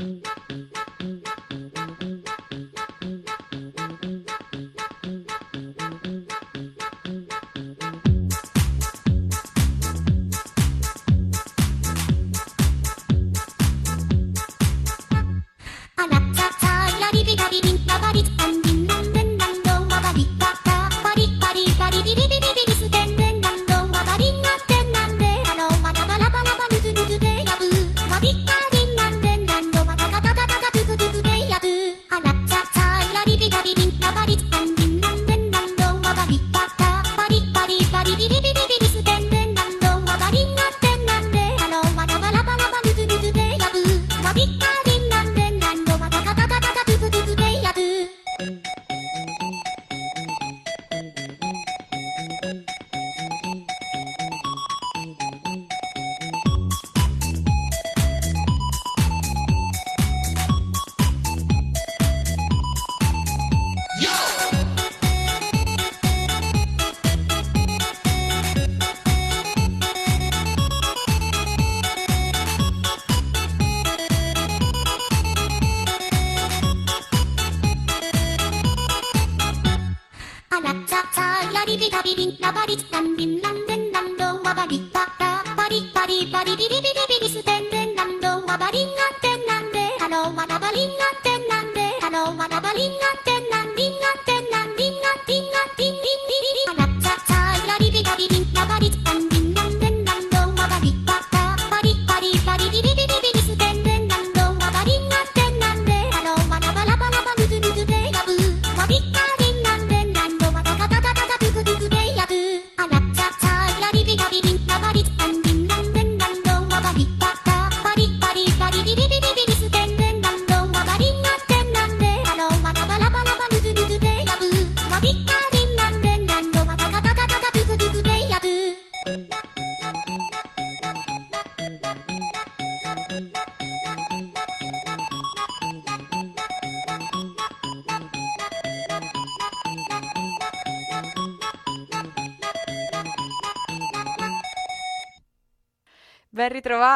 Mm-hmm.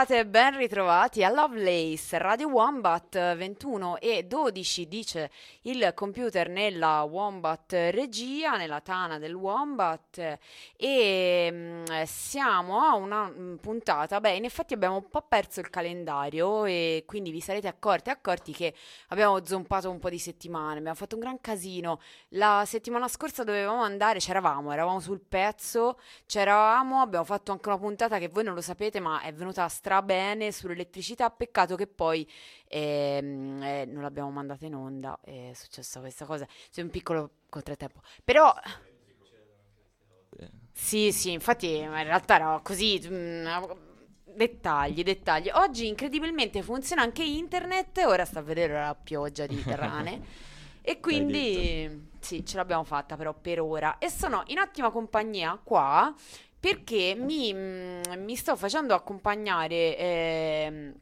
Ben ritrovate, ben ritrovati a Lovelace, Radio Wombat 21 e 12 dice il computer nella Wombat regia, nella tana del Wombat. E mh, mm, siamo a una mh, mm, puntata, beh in effetti abbiamo un po' perso il calendario e quindi vi sarete accorti accorti che abbiamo zompato un po' di settimane, abbiamo fatto un gran casino, la settimana scorsa dovevamo andare, c'eravamo, eravamo sul pezzo, c'eravamo, abbiamo fatto anche una puntata che voi non lo sapete ma è venuta strabene sull'elettricità, peccato che poi ehm, eh, non l'abbiamo mandata in onda, è successa questa cosa, c'è un piccolo contrattempo, però... Sì, sì, infatti in realtà era così... Mh, mm, dettagli, dettagli. Oggi incredibilmente funziona anche internet, ora sta a vedere la pioggia di rane. e quindi sì, ce l'abbiamo fatta però per ora. E sono in ottima compagnia qua perché mi, mm, mi sto facendo accompagnare eh,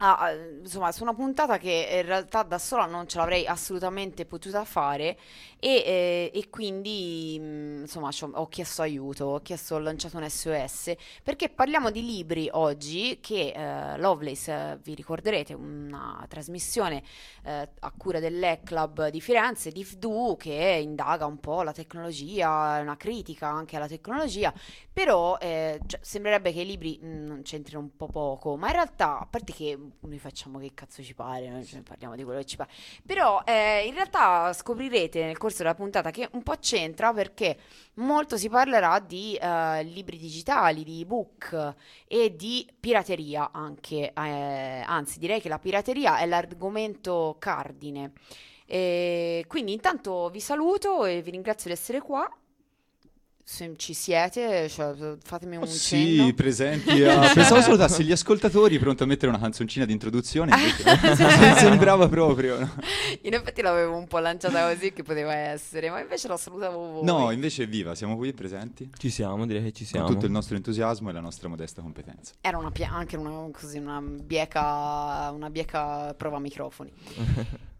a, insomma, su una puntata che in realtà da sola non ce l'avrei assolutamente potuta fare e, eh, e quindi mm, insomma ho chiesto aiuto, ho chiesto, ho lanciato un SOS perché parliamo di libri oggi che eh, Lovelace, eh, vi ricorderete, una trasmissione eh, a cura dell'E-Club di Firenze, di FDU, che indaga un po' la tecnologia, una critica anche alla tecnologia, però eh, cioè, sembrerebbe che i libri mh, mm, c'entrino un po' poco, ma in realtà, a parte che noi facciamo che cazzo ci pare, noi parliamo di quello che ci pare, però eh, in realtà scoprirete nel corso corso della puntata che un po' c'entra perché molto si parlerà di uh, libri digitali, di ebook e di pirateria anche, eh, anzi direi che la pirateria è l'argomento cardine. E quindi intanto vi saluto e vi ringrazio di essere qua se ci siete, cioè, fatemi un sì, cenno. presenti. A... Pensavo salutassi gli ascoltatori pronto a mettere una canzoncina di introduzione, invece sembrava proprio. No? In effetti l'avevo un po' lanciata così che poteva essere, ma invece la salutavo voi. No, invece viva, siamo qui presenti. Ci siamo, direi che ci siamo. Con tutto il nostro entusiasmo e la nostra modesta competenza. Era una pia- anche una, così, una, bieca, una bieca prova microfoni.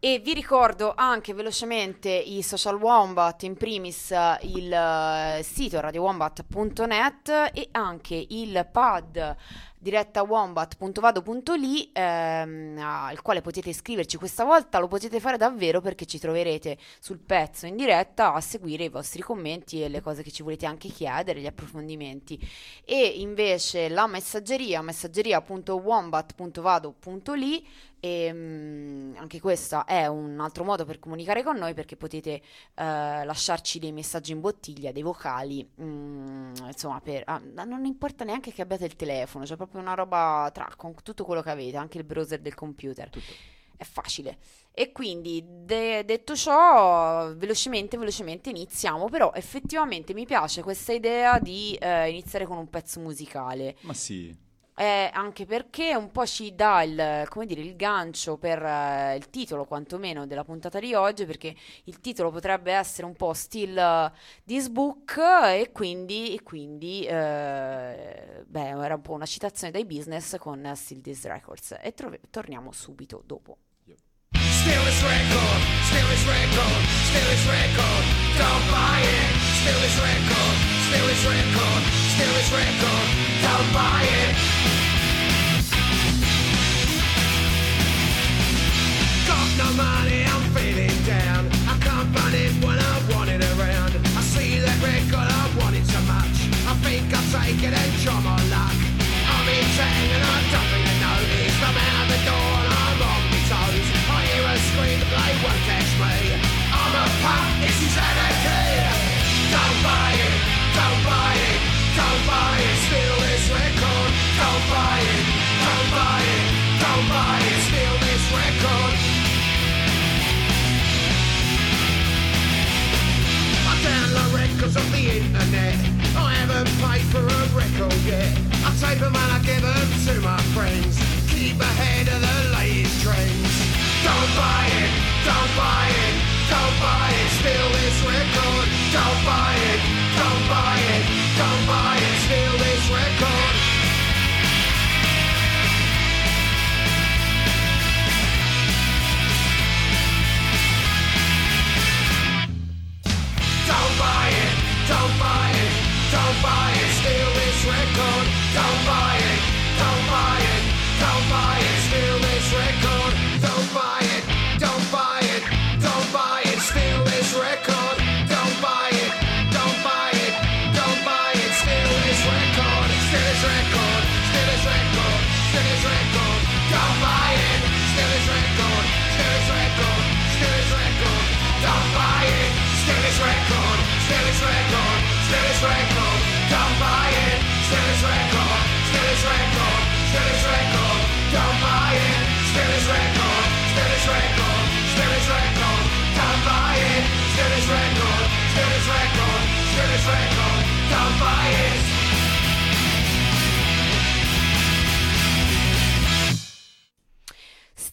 E vi ricordo anche velocemente i social Wombat, in primis il uh, sito radiowombat.net e anche il pad direttawombat.vado.li ehm, al quale potete iscriverci questa volta lo potete fare davvero perché ci troverete sul pezzo in diretta a seguire i vostri commenti e le cose che ci volete anche chiedere gli approfondimenti. E invece la messaggeria messaggeria.wombat.vado.li e mh, anche questo è un altro modo per comunicare con noi perché potete eh, lasciarci dei messaggi in bottiglia, dei vocali, mh, insomma, per, ah, non importa neanche che abbiate il telefono, c'è proprio una roba tra con tutto quello che avete, anche il browser del computer. Tutto. È facile. E quindi, de- detto ciò, velocemente, velocemente iniziamo. Però effettivamente mi piace questa idea di eh, iniziare con un pezzo musicale. Ma sì eh, anche perché un po' ci dà il, dire, il gancio per eh, il titolo quantomeno della puntata di oggi perché il titolo potrebbe essere un po' still uh, this book e quindi, e quindi eh, beh, era un po' una citazione dai business con Still This Records e trove- torniamo subito dopo. Still this record, still this record, still this record, don't buy it. Still this record, still this record, still this record, don't buy it. Got no money, I'm feeling down. I can't find it when I records off the internet. I haven't paid for a record yet. I tape them and I give them to my friends. Keep ahead of the latest trends. Don't buy it, don't buy it, don't buy it. Steal this record. Don't buy it, don't buy it, don't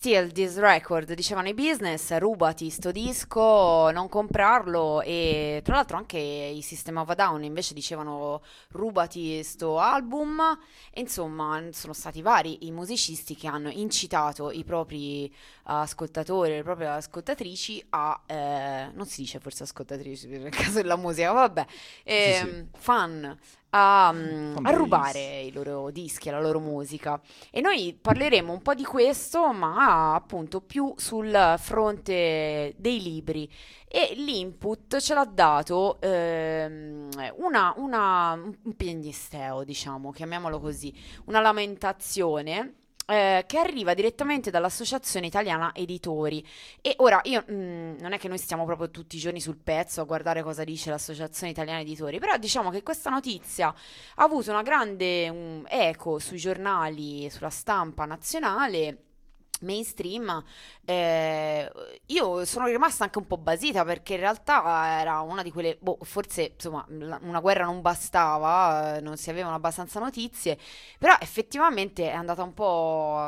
Steal this record, dicevano i business, rubati sto disco, non comprarlo e tra l'altro anche i System of a Down invece dicevano rubati sto album e insomma sono stati vari i musicisti che hanno incitato i propri ascoltatori, le proprie ascoltatrici a, eh, non si dice forse ascoltatrici nel caso della musica, vabbè, eh, sì, sì. fan a, mm, a, rubare i loro dischi, la loro musica. E noi parleremo un po' di questo, ma appunto più sul fronte dei libri. E l'input ce l'ha dato ehm, una, una, un piagnisteo, diciamo, chiamiamolo così, una lamentazione eh, che arriva direttamente dall'Associazione Italiana Editori. E ora io mh, mm, non è che noi stiamo proprio tutti i giorni sul pezzo a guardare cosa dice l'Associazione Italiana Editori, però diciamo che questa notizia ha avuto una grande um, eco sui giornali, sulla stampa nazionale mainstream eh, io sono rimasta anche un po' basita perché in realtà era una di quelle boh, forse insomma una guerra non bastava non si avevano abbastanza notizie però effettivamente è andata un po'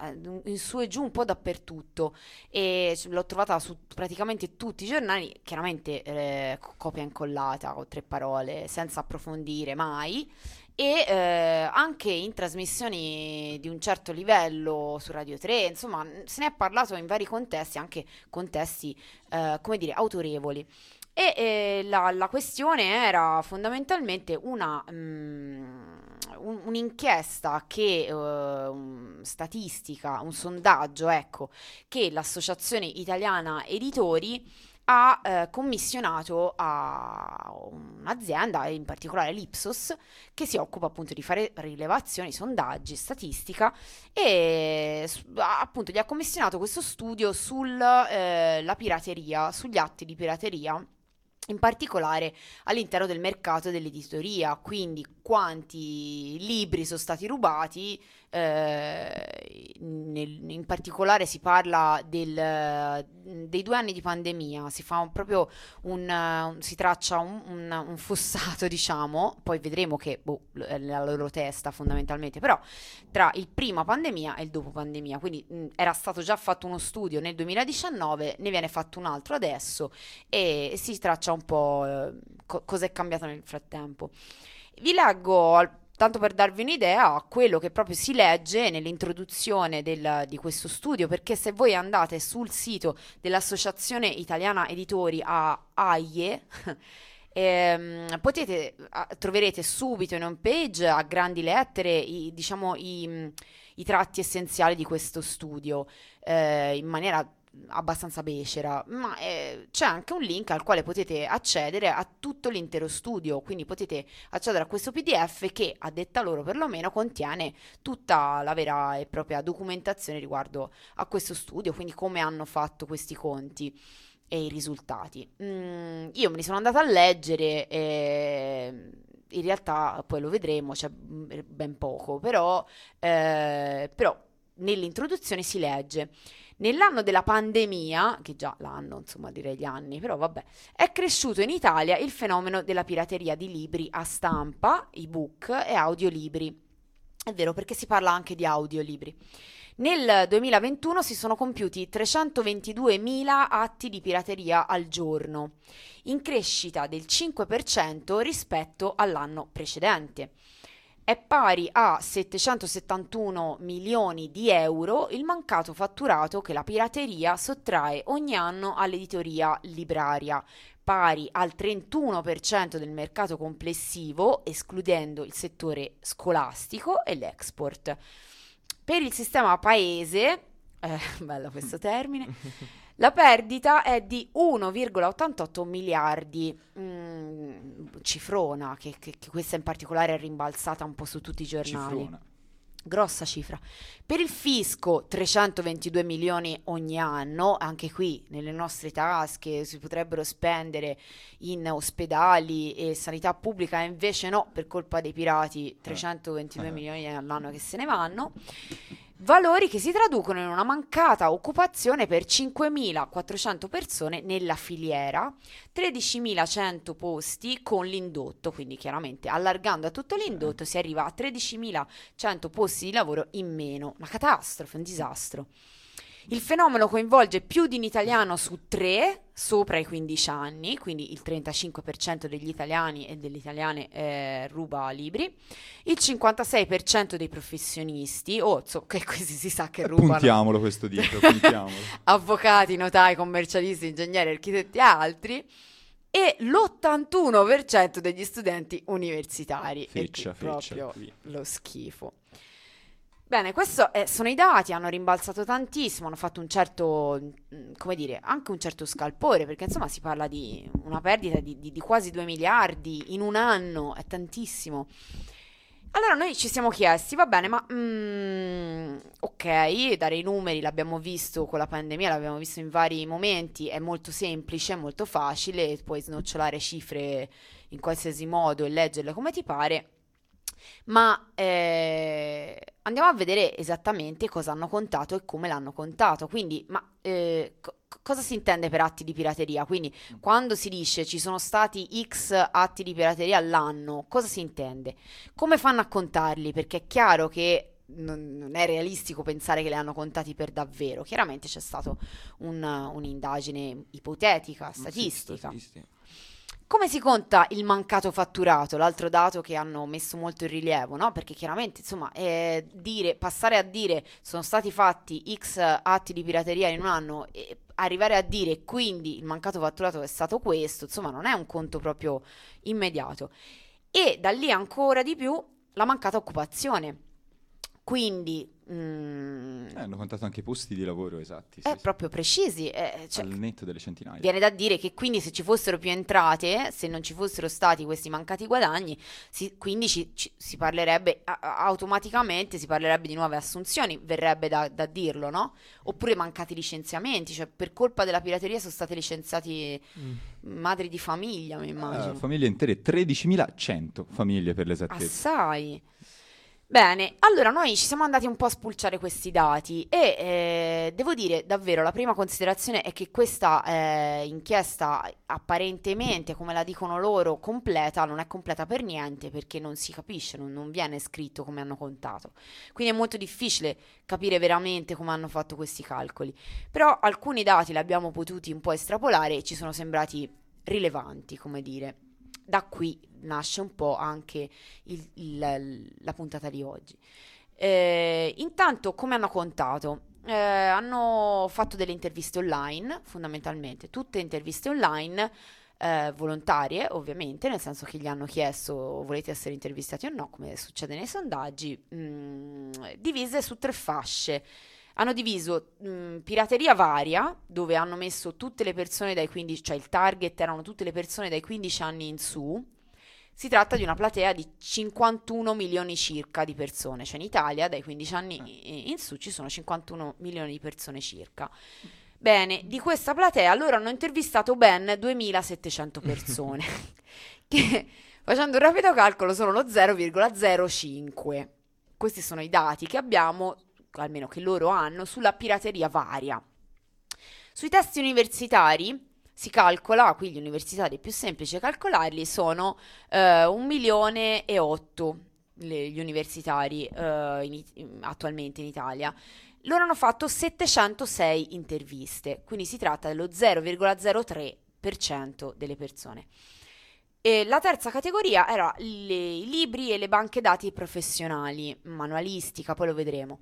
eh, in su e giù un po' dappertutto. E l'ho trovata su praticamente tutti i giornali chiaramente eh, copia incollata con tre parole senza approfondire mai e eh, anche in trasmissioni di un certo livello su Radio 3, insomma, se ne è parlato in vari contesti, anche contesti, eh, come dire, autorevoli. E eh, la, la, questione era fondamentalmente una, um, un, un'inchiesta che, uh, statistica, un sondaggio, ecco, che l'Associazione Italiana Editori ha eh, commissionato a un'azienda, in particolare l'Ipsos, che si occupa appunto di fare rilevazioni, sondaggi, statistica e appunto gli ha commissionato questo studio sulla eh, pirateria, sugli atti di pirateria in particolare all'interno del mercato dell'editoria, quindi quanti libri sono stati rubati, eh, nel, in particolare si parla del, dei due anni di pandemia, si fa un, proprio un, un si traccia un, un, fossato, diciamo, poi vedremo che boh, è la loro testa fondamentalmente, però tra il prima pandemia e il dopo pandemia, quindi mh, era stato già fatto uno studio nel 2019, ne viene fatto un altro adesso e si traccia un po' eh, co- cosa è cambiato nel frattempo. Vi leggo al tanto per darvi un'idea, quello che proprio si legge nell'introduzione del, di questo studio, perché se voi andate sul sito dell'Associazione Italiana Editori a AIE, ehm, potete, troverete subito in home page a grandi lettere i, diciamo, i, i tratti essenziali di questo studio, eh, in maniera abbastanza becera, ma eh, c'è anche un link al quale potete accedere a tutto l'intero studio, quindi potete accedere a questo PDF che a detta loro perlomeno contiene tutta la vera e propria documentazione riguardo a questo studio, quindi come hanno fatto questi conti e i risultati. Mm, io me li sono andata a leggere e in realtà poi lo vedremo, c'è ben poco, però, eh, però nell'introduzione si legge Nell'anno della pandemia, che già l'anno, insomma direi gli anni, però vabbè, è cresciuto in Italia il fenomeno della pirateria di libri a stampa, ebook e audiolibri. È vero perché si parla anche di audiolibri. Nel 2021 si sono compiuti 322.000 atti di pirateria al giorno, in crescita del 5% rispetto all'anno precedente è pari a 771 milioni di euro il mancato fatturato che la pirateria sottrae ogni anno all'editoria libraria, pari al 31% del mercato complessivo, escludendo il settore scolastico e l'export. Per il sistema paese, eh, bello questo termine, La perdita è di 1,88 miliardi, mm, cifrona, che, che, che, questa in particolare è rimbalzata un po' su tutti i giornali. Cifrona. Grossa cifra. Per il fisco 322 milioni ogni anno, anche qui nelle nostre tasche si potrebbero spendere in ospedali e sanità pubblica, invece no, per colpa dei pirati 322 eh. milioni all'anno che se ne vanno. Valori che si traducono in una mancata occupazione per 5.400 persone nella filiera, 13.100 posti con l'indotto, quindi chiaramente allargando a tutto l'indotto si arriva a 13.100 posti di lavoro in meno. Una catastrofe, un disastro. Il fenomeno coinvolge più di un italiano su tre sopra i 15 anni, quindi il 35% degli italiani e delle italiane eh, ruba libri, il 56% dei professionisti, oh, so, che questi si sa che rubano. Puntiamolo questo dito, puntiamolo. Avvocati, notai, commercialisti, ingegneri, architetti e altri e l'81% degli studenti universitari. Feccia, e feccia, proprio lo schifo. Bene, questi sono i dati, hanno rimbalzato tantissimo, hanno fatto un certo, mm, come dire, anche un certo scalpore, perché insomma si parla di una perdita di, di, di quasi 2 miliardi in un anno, è tantissimo. Allora noi ci siamo chiesti, va bene, ma mm, ok, dare i numeri l'abbiamo visto con la pandemia, l'abbiamo visto in vari momenti, è molto semplice, è molto facile, puoi snocciolare cifre in qualsiasi modo e leggerle come ti pare ma eh, andiamo a vedere esattamente cosa hanno contato e come l'hanno contato. Quindi, ma eh, co- cosa si intende per atti di pirateria? Quindi, quando si dice ci sono stati X atti di pirateria all'anno, cosa si intende? Come fanno a contarli? Perché è chiaro che non, non, è realistico pensare che li hanno contati per davvero. Chiaramente c'è stata un, un'indagine ipotetica, statistica. Sì, statistica. Come si conta il mancato fatturato? L'altro dato che hanno messo molto in rilievo, no? Perché chiaramente, insomma, eh, dire, passare a dire sono stati fatti X atti di pirateria in un anno e arrivare a dire quindi il mancato fatturato è stato questo, insomma, non è un conto proprio immediato. E da lì ancora di più la mancata occupazione. Quindi mm, Eh, hanno contato anche i posti di lavoro esatti. sì, è sì. proprio precisi. eh, cioè, Al netto delle centinaia. Viene da dire che quindi se ci fossero più entrate, se non ci fossero stati questi mancati guadagni, si- quindi ci- ci- si parlerebbe a- automaticamente, si parlerebbe di nuove assunzioni, verrebbe da, da dirlo, no? Oppure mancati licenziamenti, cioè per colpa della pirateria sono state licenziati Mm. madri di famiglia, mi Ah, immagino. famiglie intere, 13.100 famiglie per l'esattezza. Assai. Bene, allora noi ci siamo andati un po' a spulciare questi dati e eh, devo dire davvero la prima considerazione è che questa eh, inchiesta apparentemente, come la dicono loro, completa, non è completa per niente perché non si capisce, non, non viene scritto come hanno contato. Quindi è molto difficile capire veramente come hanno fatto questi calcoli. Però alcuni dati li abbiamo potuti un po' estrapolare e ci sono sembrati rilevanti, come dire. Da qui nasce un po' anche il- il- la puntata di oggi. Eh, intanto, come hanno contato? Eh, hanno fatto delle interviste online, fondamentalmente, tutte interviste online, eh, volontarie, ovviamente, nel senso che gli hanno chiesto volete essere intervistati o no, come succede nei sondaggi, mm, divise su tre fasce. Hanno diviso mm, pirateria varia, dove hanno messo tutte le persone dai 15, cioè il target erano tutte le persone dai 15 anni in su. Si tratta di una platea di 51 milioni circa di persone, cioè in Italia dai 15 anni i- in su ci sono 51 milioni di persone circa. Bene, di questa platea loro hanno intervistato ben 2700 persone, che facendo un rapido calcolo sono lo 0,05. Questi sono i dati che abbiamo, almeno che loro hanno, sulla pirateria varia. Sui testi universitari si calcola, qui gli universitari è più semplice calcolarli, sono eh, un milione e otto le- gli universitari eh, in attualmente in Italia. Loro hanno fatto 706 interviste, quindi si tratta dello 0,03% delle persone. E la terza categoria era i libri e le banche dati professionali, manualistica, poi lo vedremo.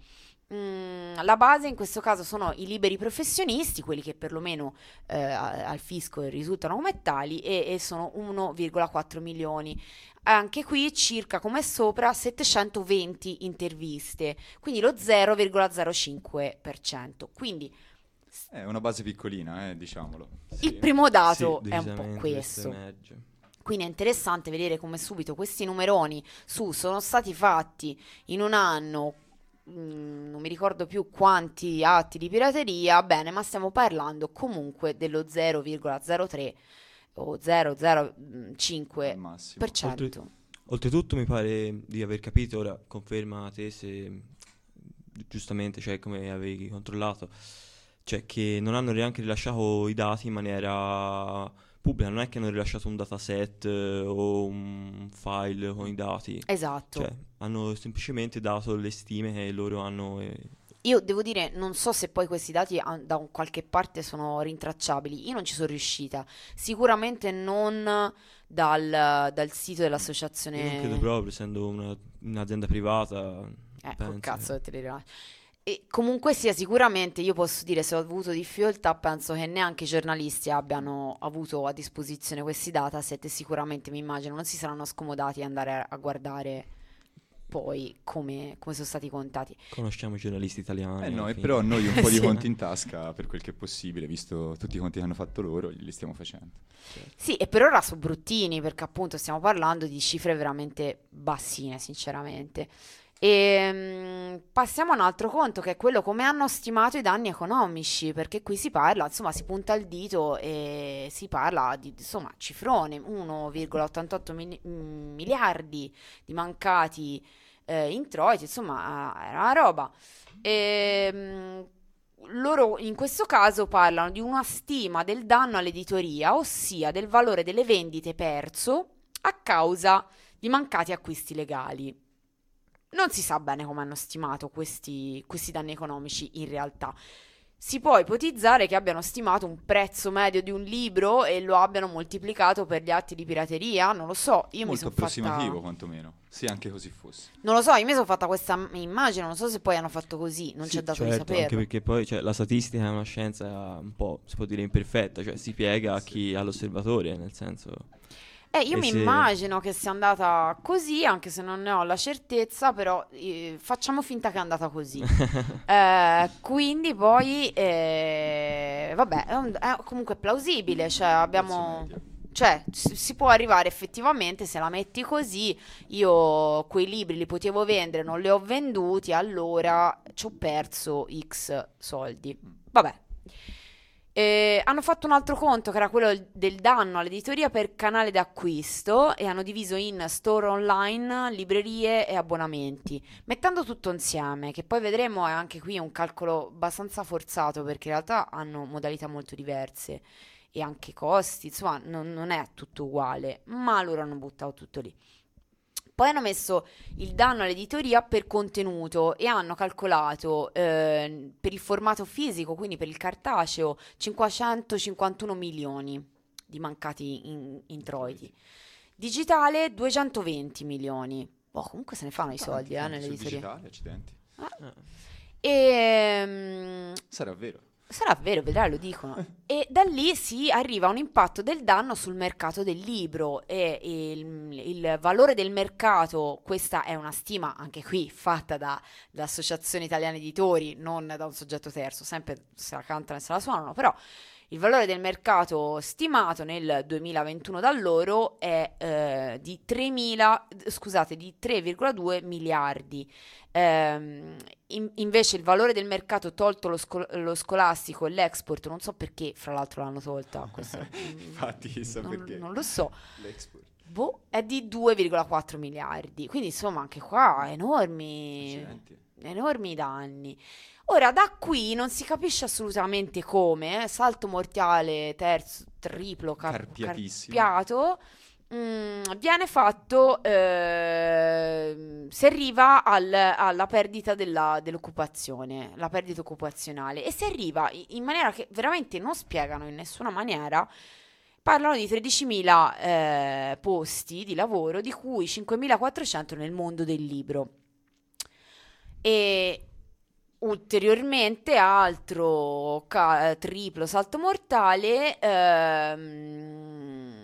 Mm, la base in questo caso sono i liberi professionisti, quelli che perlomeno eh, al fisco risultano come tali, e, e sono 1,4 milioni. Anche qui circa come sopra 720 interviste, quindi lo 0,05%. Quindi È una base piccolina, eh, diciamolo. il primo dato Sì, è un po' questo. Quindi è interessante vedere come subito questi numeroni su sono stati fatti in un anno, mm, non mi ricordo più quanti atti di pirateria, bene, ma stiamo parlando comunque dello 0,03 o 0,05%. Al massimo. Oltre- Oltretutto mi pare di aver capito, ora conferma te se giustamente, cioè come avevi controllato, cioè che non hanno neanche rilasciato i dati in maniera pubblica, non è che hanno rilasciato un dataset eh, o un file con i dati, Esatto. cioè hanno semplicemente dato le stime che loro hanno e Io devo dire, non so se poi questi dati da qualche parte sono rintracciabili, io non ci sono riuscita, sicuramente non dal, dal sito io dell'associazione... non credo proprio, essendo una- un'azienda privata, Eh, penso cazzo te li rilascio. E comunque sia, sicuramente io posso dire, se ho avuto difficoltà, penso che neanche i giornalisti abbiano avuto a disposizione questi dataset e sicuramente mi immagino non si saranno scomodati ad andare a, guardare poi come, come sono stati contati. conosciamo i giornalisti italiani. Eh no, e però noi un po' di Sì. conti in tasca per quel che è possibile, visto tutti i conti che hanno fatto loro, li stiamo facendo. Sì, e per ora sono bruttini perché appunto stiamo parlando di cifre veramente bassine, sinceramente. E passiamo a un altro conto che è quello come hanno stimato i danni economici, perché qui si parla, insomma, si punta il dito e si parla di, insomma, cifrone, 1,88 mili- mm, miliardi di mancati eh, introiti, insomma, era una roba. E, mm, loro in questo caso parlano di una stima del danno all'editoria, ossia del valore delle vendite perso a causa di mancati acquisti legali. Non si sa bene come hanno stimato questi, questi danni economici in realtà. Si può ipotizzare che abbiano stimato un prezzo medio di un libro e lo abbiano moltiplicato per gli atti di pirateria, non lo so, io mi Molto sono fatta... approssimativo quantomeno, se anche così fosse. Non lo so, io mi sono fatta questa immagine, non so se poi hanno fatto così, non Sì, ci è dato certo, di anche saperlo. perché poi cioè, la statistica è una scienza un po', si può dire, imperfetta, cioè si piega a chi all'osservatore, nel senso... Eh, io E mi se- immagino che sia andata così, anche se non ne ho la certezza, però eh, facciamo finta che è andata così. Eh, quindi poi, eh, vabbè, è, un- è comunque plausibile, cioè abbiamo... Cioè, si si può arrivare effettivamente, se la metti così, io quei libri li potevo vendere, non li ho venduti, allora ci ho perso X soldi. Vabbè. Eh, hanno fatto un altro conto che era quello del danno all'editoria per canale d'acquisto e hanno diviso in store online, librerie e abbonamenti. Mettendo tutto insieme, che poi vedremo è anche qui un calcolo abbastanza forzato perché in realtà hanno modalità molto diverse e anche costi, insomma, non, non è tutto uguale, ma loro hanno buttato tutto lì. Poi hanno messo il danno all'editoria per contenuto e hanno calcolato eh, per il formato fisico, quindi per il cartaceo, 551 milioni di mancati in- introiti. Digitale 220 milioni. Boh, comunque se ne fanno i soldi eh, Sul nell'editoria. digitale, accidenti. E, mm, Sarà vero. Sarà vero, vedrai, lo dicono. E da lì si arriva a un impatto del danno sul mercato del libro. E il, il valore del mercato, questa è una stima anche qui fatta da, dall'Associazione Italiana Editori, non da un soggetto terzo, sempre se la cantano e se la suonano, però il valore del mercato stimato nel 2021 da loro è eh, di 3.000, scusate, di 3,2 miliardi. Ehm, in- invece il valore del mercato tolto lo, scol- lo scolastico e l'export, non so perché, fra l'altro l'hanno tolta, questo, Infatti, chissà non, perché. non lo so, L'export. boh, è di 2,4 miliardi, quindi insomma anche qua enormi, Accidenti. enormi danni. Ora, da qui non si capisce assolutamente come, eh, salto mortale terzo, triplo, Carpiatissimo. carpiato, mm, viene fatto, ehm, si arriva al- alla perdita della- dell'occupazione, la perdita occupazionale, e si arriva in maniera che veramente non spiegano in nessuna maniera. Parlano di 13.000 eh, posti di lavoro, di cui 5.400 nel mondo del libro. E ulteriormente, altro ca- triplo salto mortale, ehm,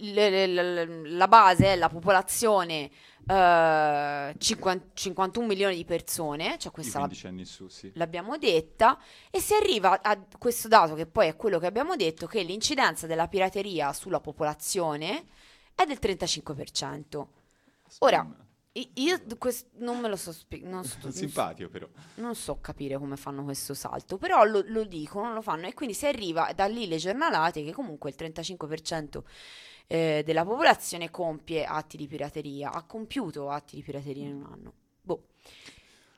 le- le- le- la base è la popolazione, eh, 50 51 milioni di persone, cioè questa la- 15 anni in su, sì. l'abbiamo detta, e si arriva a questo dato che poi è quello che abbiamo detto, che l'incidenza della pirateria sulla popolazione è del 35%. Ora, Io quest- non me lo so spiegare, non, sto- Simpatico però. non so capire come fanno questo salto, però lo, lo dicono, lo fanno e quindi si arriva da lì le giornalate che comunque il 35% eh, della popolazione compie atti di pirateria, ha compiuto atti di pirateria in un anno. Boh.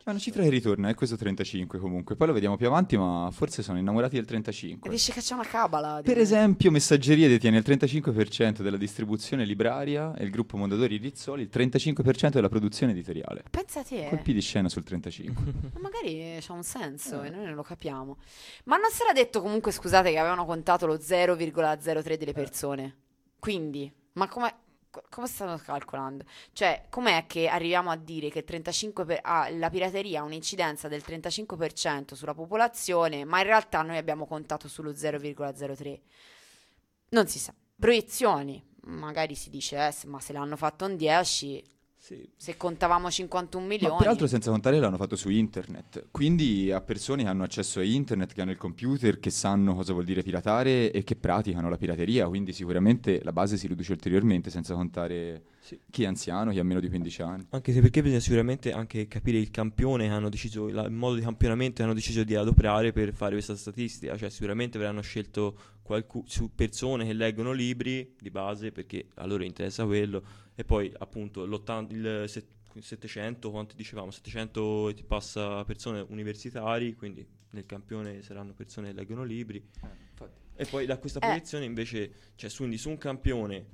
È una cifra che ritorna, è questo 35 comunque. Poi lo vediamo più avanti, ma forse sono innamorati del 35. Dice che c'è una cabala. Per me. esempio, Messaggeria detiene il 35% della distribuzione libraria e il gruppo Mondadori Rizzoli il 35% della produzione editoriale. Pensa te. Colpi di scena sul 35. Ma Magari c'ha un senso Eh. e noi non lo capiamo. Ma non si era detto comunque, scusate, che avevano contato lo 0,03 delle persone. Quindi, ma come, co- come stanno calcolando? Cioè, com'è che arriviamo a dire che il 35 per- ah, la pirateria ha un'incidenza del 35% sulla popolazione, ma in realtà noi abbiamo contato sullo 0,03? Non si sa. Proiezioni. Magari si dice, eh, ma se l'hanno fatto in 10, Sì. se contavamo 51 milioni... Ma peraltro senza contare l'hanno fatto su internet, quindi a persone che hanno accesso a internet, che hanno il computer, che sanno cosa vuol dire piratare e che praticano la pirateria, quindi sicuramente la base si riduce ulteriormente senza contare Sì. chi è anziano, chi ha meno di 15 anni. Anche se perché bisogna sicuramente anche capire il campione che hanno deciso, la- il modo di campionamento che hanno deciso di adoperare per fare questa statistica. Cioè, sicuramente avranno scelto qualcu- su persone che leggono libri di base perché a loro interessa quello. E poi, appunto, l'80 il set- 700, quanto dicevamo, 700 e ti passa persone universitari, quindi nel campione saranno persone che leggono libri. E poi da questa Eh. proiezione invece, cioè su, quindi su un campione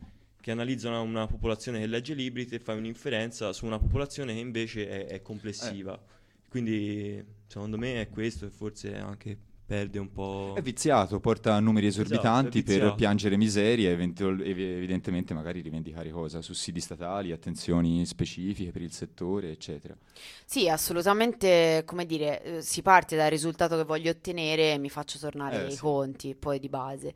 che analizza una, una popolazione che legge libri, te fai un'inferenza su una popolazione che invece è, è complessiva. Quindi secondo me è questo e forse anche perde un po'... È viziato, porta a numeri Esatto, esorbitanti è per piangere miseria e eventu- ev- evidentemente magari rivendicare cosa? Sussidi statali, attenzioni specifiche per il settore, eccetera. Sì, assolutamente, come dire, eh, si parte dal risultato che voglio ottenere e mi faccio tornare Eh, i sì. conti, poi di base.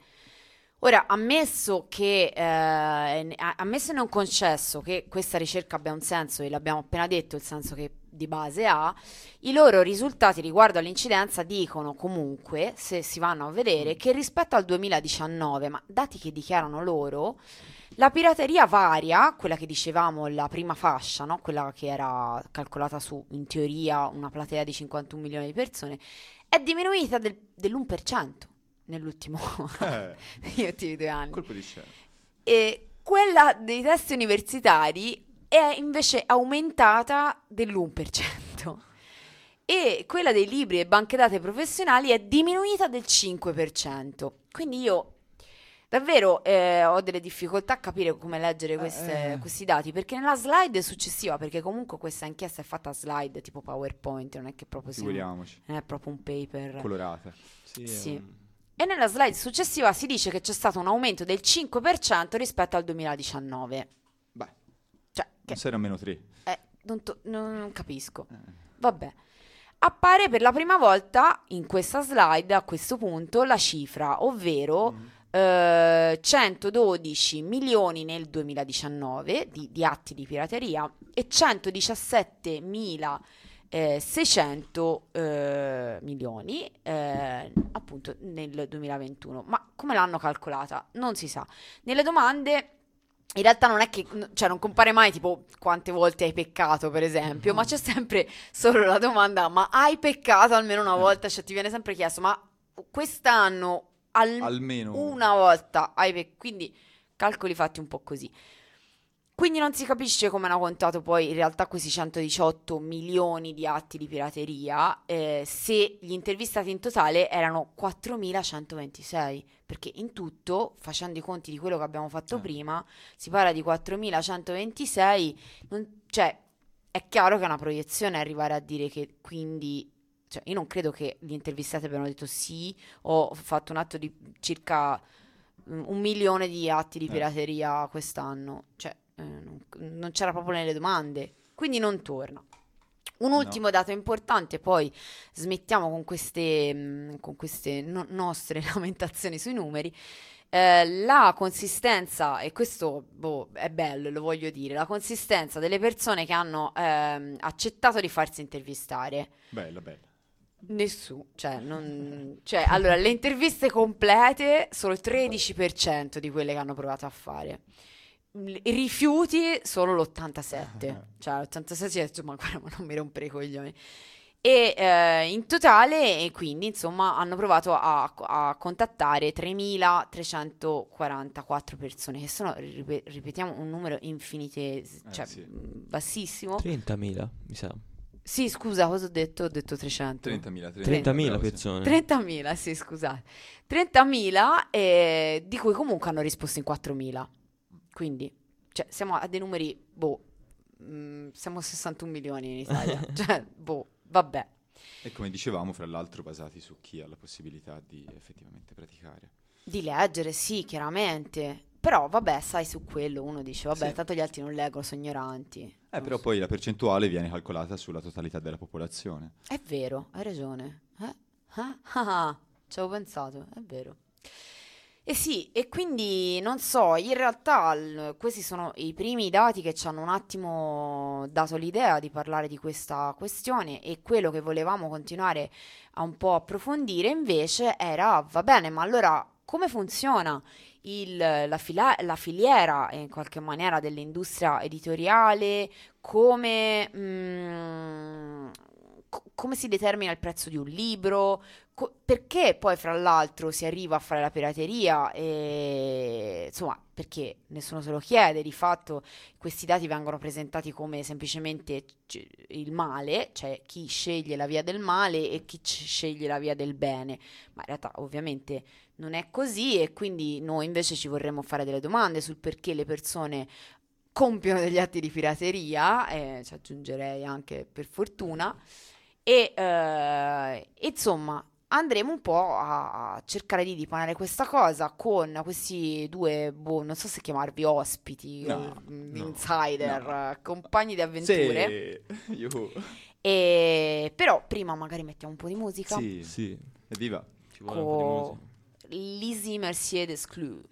Ora, ammesso che, eh, ammesso e non concesso che questa ricerca abbia un senso, e l'abbiamo appena detto, il senso che di base ha, i loro risultati riguardo all'incidenza dicono comunque, se si vanno a vedere, che rispetto al 2019, ma dati che dichiarano loro, la pirateria varia, quella che dicevamo, la prima fascia, no? quella che era calcolata su, in teoria, una platea di 51 milioni di persone, è diminuita del, dell'1% nell'ultimo eh, negli ultimi due anni. Colpo di scena. E quella dei test universitari è invece aumentata dell'1%. E quella dei libri e banche date professionali è diminuita del 5%. Quindi io davvero eh, ho delle difficoltà a capire come leggere queste, eh. questi dati perché nella slide successiva, perché comunque questa inchiesta è fatta a slide tipo PowerPoint, non è che proprio non è proprio un paper colorata. Sì. sì. Um... E nella slide successiva si dice che c'è stato un aumento del 5% rispetto al 2019. Che... non sarà meno 3. Eh, non, to- non, capisco. Eh. Vabbè. Appare per la prima volta in questa slide a questo punto la cifra, ovvero mm. eh, 112 milioni nel 2019 di, di atti di pirateria e 117 mila eh, 600 eh, milioni eh, appunto nel 2021. Ma come l'hanno calcolata? Non si sa. Nelle domande in realtà non è che, cioè non compare mai tipo quante volte hai peccato per esempio, ma c'è sempre solo la domanda ma hai peccato almeno una volta? Cioè ti viene sempre chiesto ma quest'anno al- almeno una volta hai peccato? Quindi calcoli fatti un po' così. Quindi non si capisce come hanno contato poi in realtà questi 118 milioni di atti di pirateria eh, se gli intervistati in totale erano 4.126, perché in tutto, facendo i conti di quello che abbiamo fatto eh. prima, si parla di 4.126, non, cioè è chiaro che è una proiezione arrivare a dire che quindi cioè, io non credo che gli intervistati abbiano detto sì, ho fatto un atto di circa mm, un milione di atti di eh. pirateria eh. quest'anno. Cioè, eh, non, c'era proprio nelle domande, quindi non torna. Un ultimo no. dato importante, poi smettiamo con queste, mm, con queste no- nostre lamentazioni sui numeri. Eh, la consistenza, e questo boh, è bello, lo voglio dire, la consistenza delle persone che hanno ehm, accettato di farsi intervistare. Bello, bello. Nessuno, cioè, non, cioè, allora, le interviste complete solo il 13% di quelle che hanno provato a fare rifiuti solo l'87 cioè l'87 si è detto ma guarda ma non mi rompere i coglioni. E eh, in totale e quindi insomma hanno provato a, a contattare 3344 persone che sono rip- ripetiamo un numero infinitesimo eh, cioè sì. bassissimo. 30.000 mi sa. Sì scusa cosa ho detto? ho detto 300 30.000 30.000, 30.000 persone. 30.000 sì scusate. 30.000 eh, di cui comunque hanno risposto in 4.000 quindi, cioè, siamo a dei numeri, boh, mh, mm, siamo a 61 milioni in Italia. cioè, boh, vabbè. E come dicevamo, fra l'altro, basati su chi ha la possibilità di effettivamente praticare. Di leggere, sì, chiaramente. Però, vabbè, sai, su quello uno dice, vabbè, sì. tanto gli altri non leggono, sono ignoranti. Eh, però so. poi la percentuale viene calcolata sulla totalità della popolazione. È vero, hai ragione. Eh? Ah, ah, ah, ci avevo pensato, è vero. Eh sì, e quindi non so, in realtà l- questi sono i primi dati che ci hanno un attimo dato l'idea di parlare di questa questione e quello che volevamo continuare a un po' approfondire invece era, va bene, ma allora come funziona il, la, fila- la, filiera in qualche maniera dell'industria editoriale, come... Come si determina il prezzo di un libro, co- perché poi fra l'altro si arriva a fare la pirateria e insomma perché nessuno se lo chiede, di fatto questi dati vengono presentati come semplicemente c- il male, cioè chi sceglie la via del male e chi c- sceglie la via del bene, ma in realtà ovviamente non è così e quindi noi invece ci vorremmo fare delle domande sul perché le persone compiono degli atti di pirateria, e ci aggiungerei anche per fortuna. E eh, insomma, andremo un po' a cercare di dipanare questa cosa con questi due, boh, non so se chiamarvi ospiti, no, mm, insider, no. compagni di avventure. Sì. E, però prima magari mettiamo un po' di musica. Sì, sì. Evviva. Ci vuole un po' di musica. Lizzie Mercier Desclus.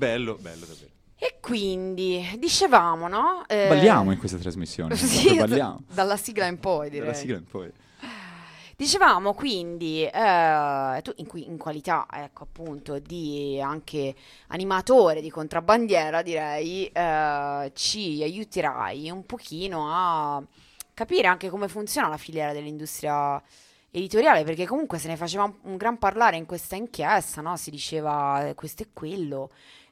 Bello, bello davvero. E quindi, dicevamo, no? Eh, Balliamo in questa trasmissione. Sì, balliamo. dalla sigla in poi, direi. Dalla sigla in poi. Dicevamo quindi, eh, tu in, cui- in qualità, ecco appunto, di anche animatore di contrabbandiera, direi, eh, ci aiuterai un pochino a capire anche come funziona la filiera dell'industria editoriale, perché comunque se ne faceva un, un gran parlare in questa inchiesta, no? Si diceva eh, questo e quello,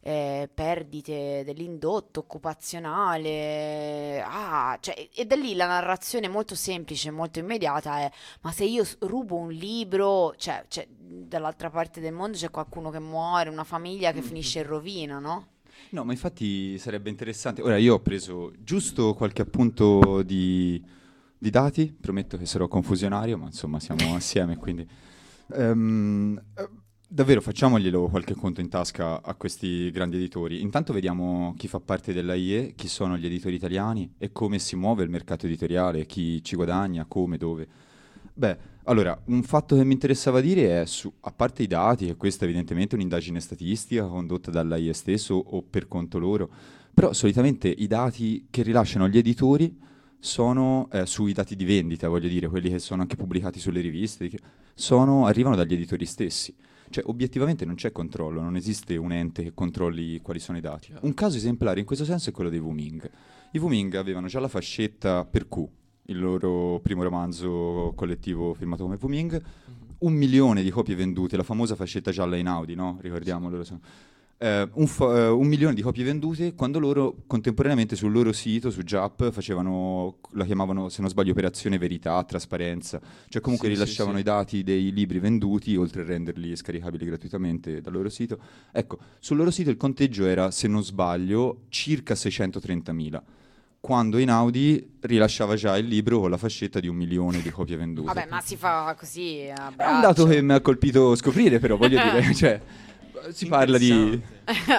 eh, perdite dell'indotto occupazionale, ah, cioè, e- da lì la narrazione molto semplice, molto immediata è ma se io rubo un libro, cioè, cioè, dall'altra parte del mondo c'è qualcuno che muore, una famiglia che finisce in rovina, no? No, ma infatti sarebbe interessante. Ora io ho preso giusto qualche appunto di, di dati, prometto che sarò confusionario, ma insomma siamo assieme, quindi... Eh, davvero facciamoglielo qualche conto in tasca a questi grandi editori. Intanto vediamo chi fa parte dell'AIE, chi sono gli editori italiani e come si muove il mercato editoriale, chi ci guadagna, come, dove. Beh, allora, un fatto che mi interessava dire è, su, a parte i dati, che questa è evidentemente un'indagine statistica condotta dall'AIE stesso o per conto loro, però solitamente i dati che rilasciano gli editori sono eh, sui dati di vendita, voglio dire, quelli che sono anche pubblicati sulle riviste, sono- arrivano dagli editori stessi. Cioè, obiettivamente non c'è controllo, non esiste un ente che controlli quali sono i dati. Un caso esemplare in questo senso è quello dei Wuming. I Wuming avevano già la fascetta per Q, il loro primo romanzo collettivo firmato come Wuming, un milione di copie vendute, la famosa fascetta gialla in Audi, no? Ricordiamolo. so. Eh, un, fa- eh, un milione di copie vendute quando loro contemporaneamente sul loro sito, su Jap, facevano, la chiamavano se non sbaglio operazione verità, trasparenza, cioè comunque Sì, sì, rilasciavano sì. i dati dei libri venduti oltre a renderli scaricabili gratuitamente dal loro sito. Ecco, sul loro sito il conteggio era, se non sbaglio, circa 630.000 quando Inaudi rilasciava già il libro con la fascetta di un milione di copie vendute. Vabbè, ma si fa così a È un dato che mi ha colpito scoprire, però voglio dire, cioè, si parla di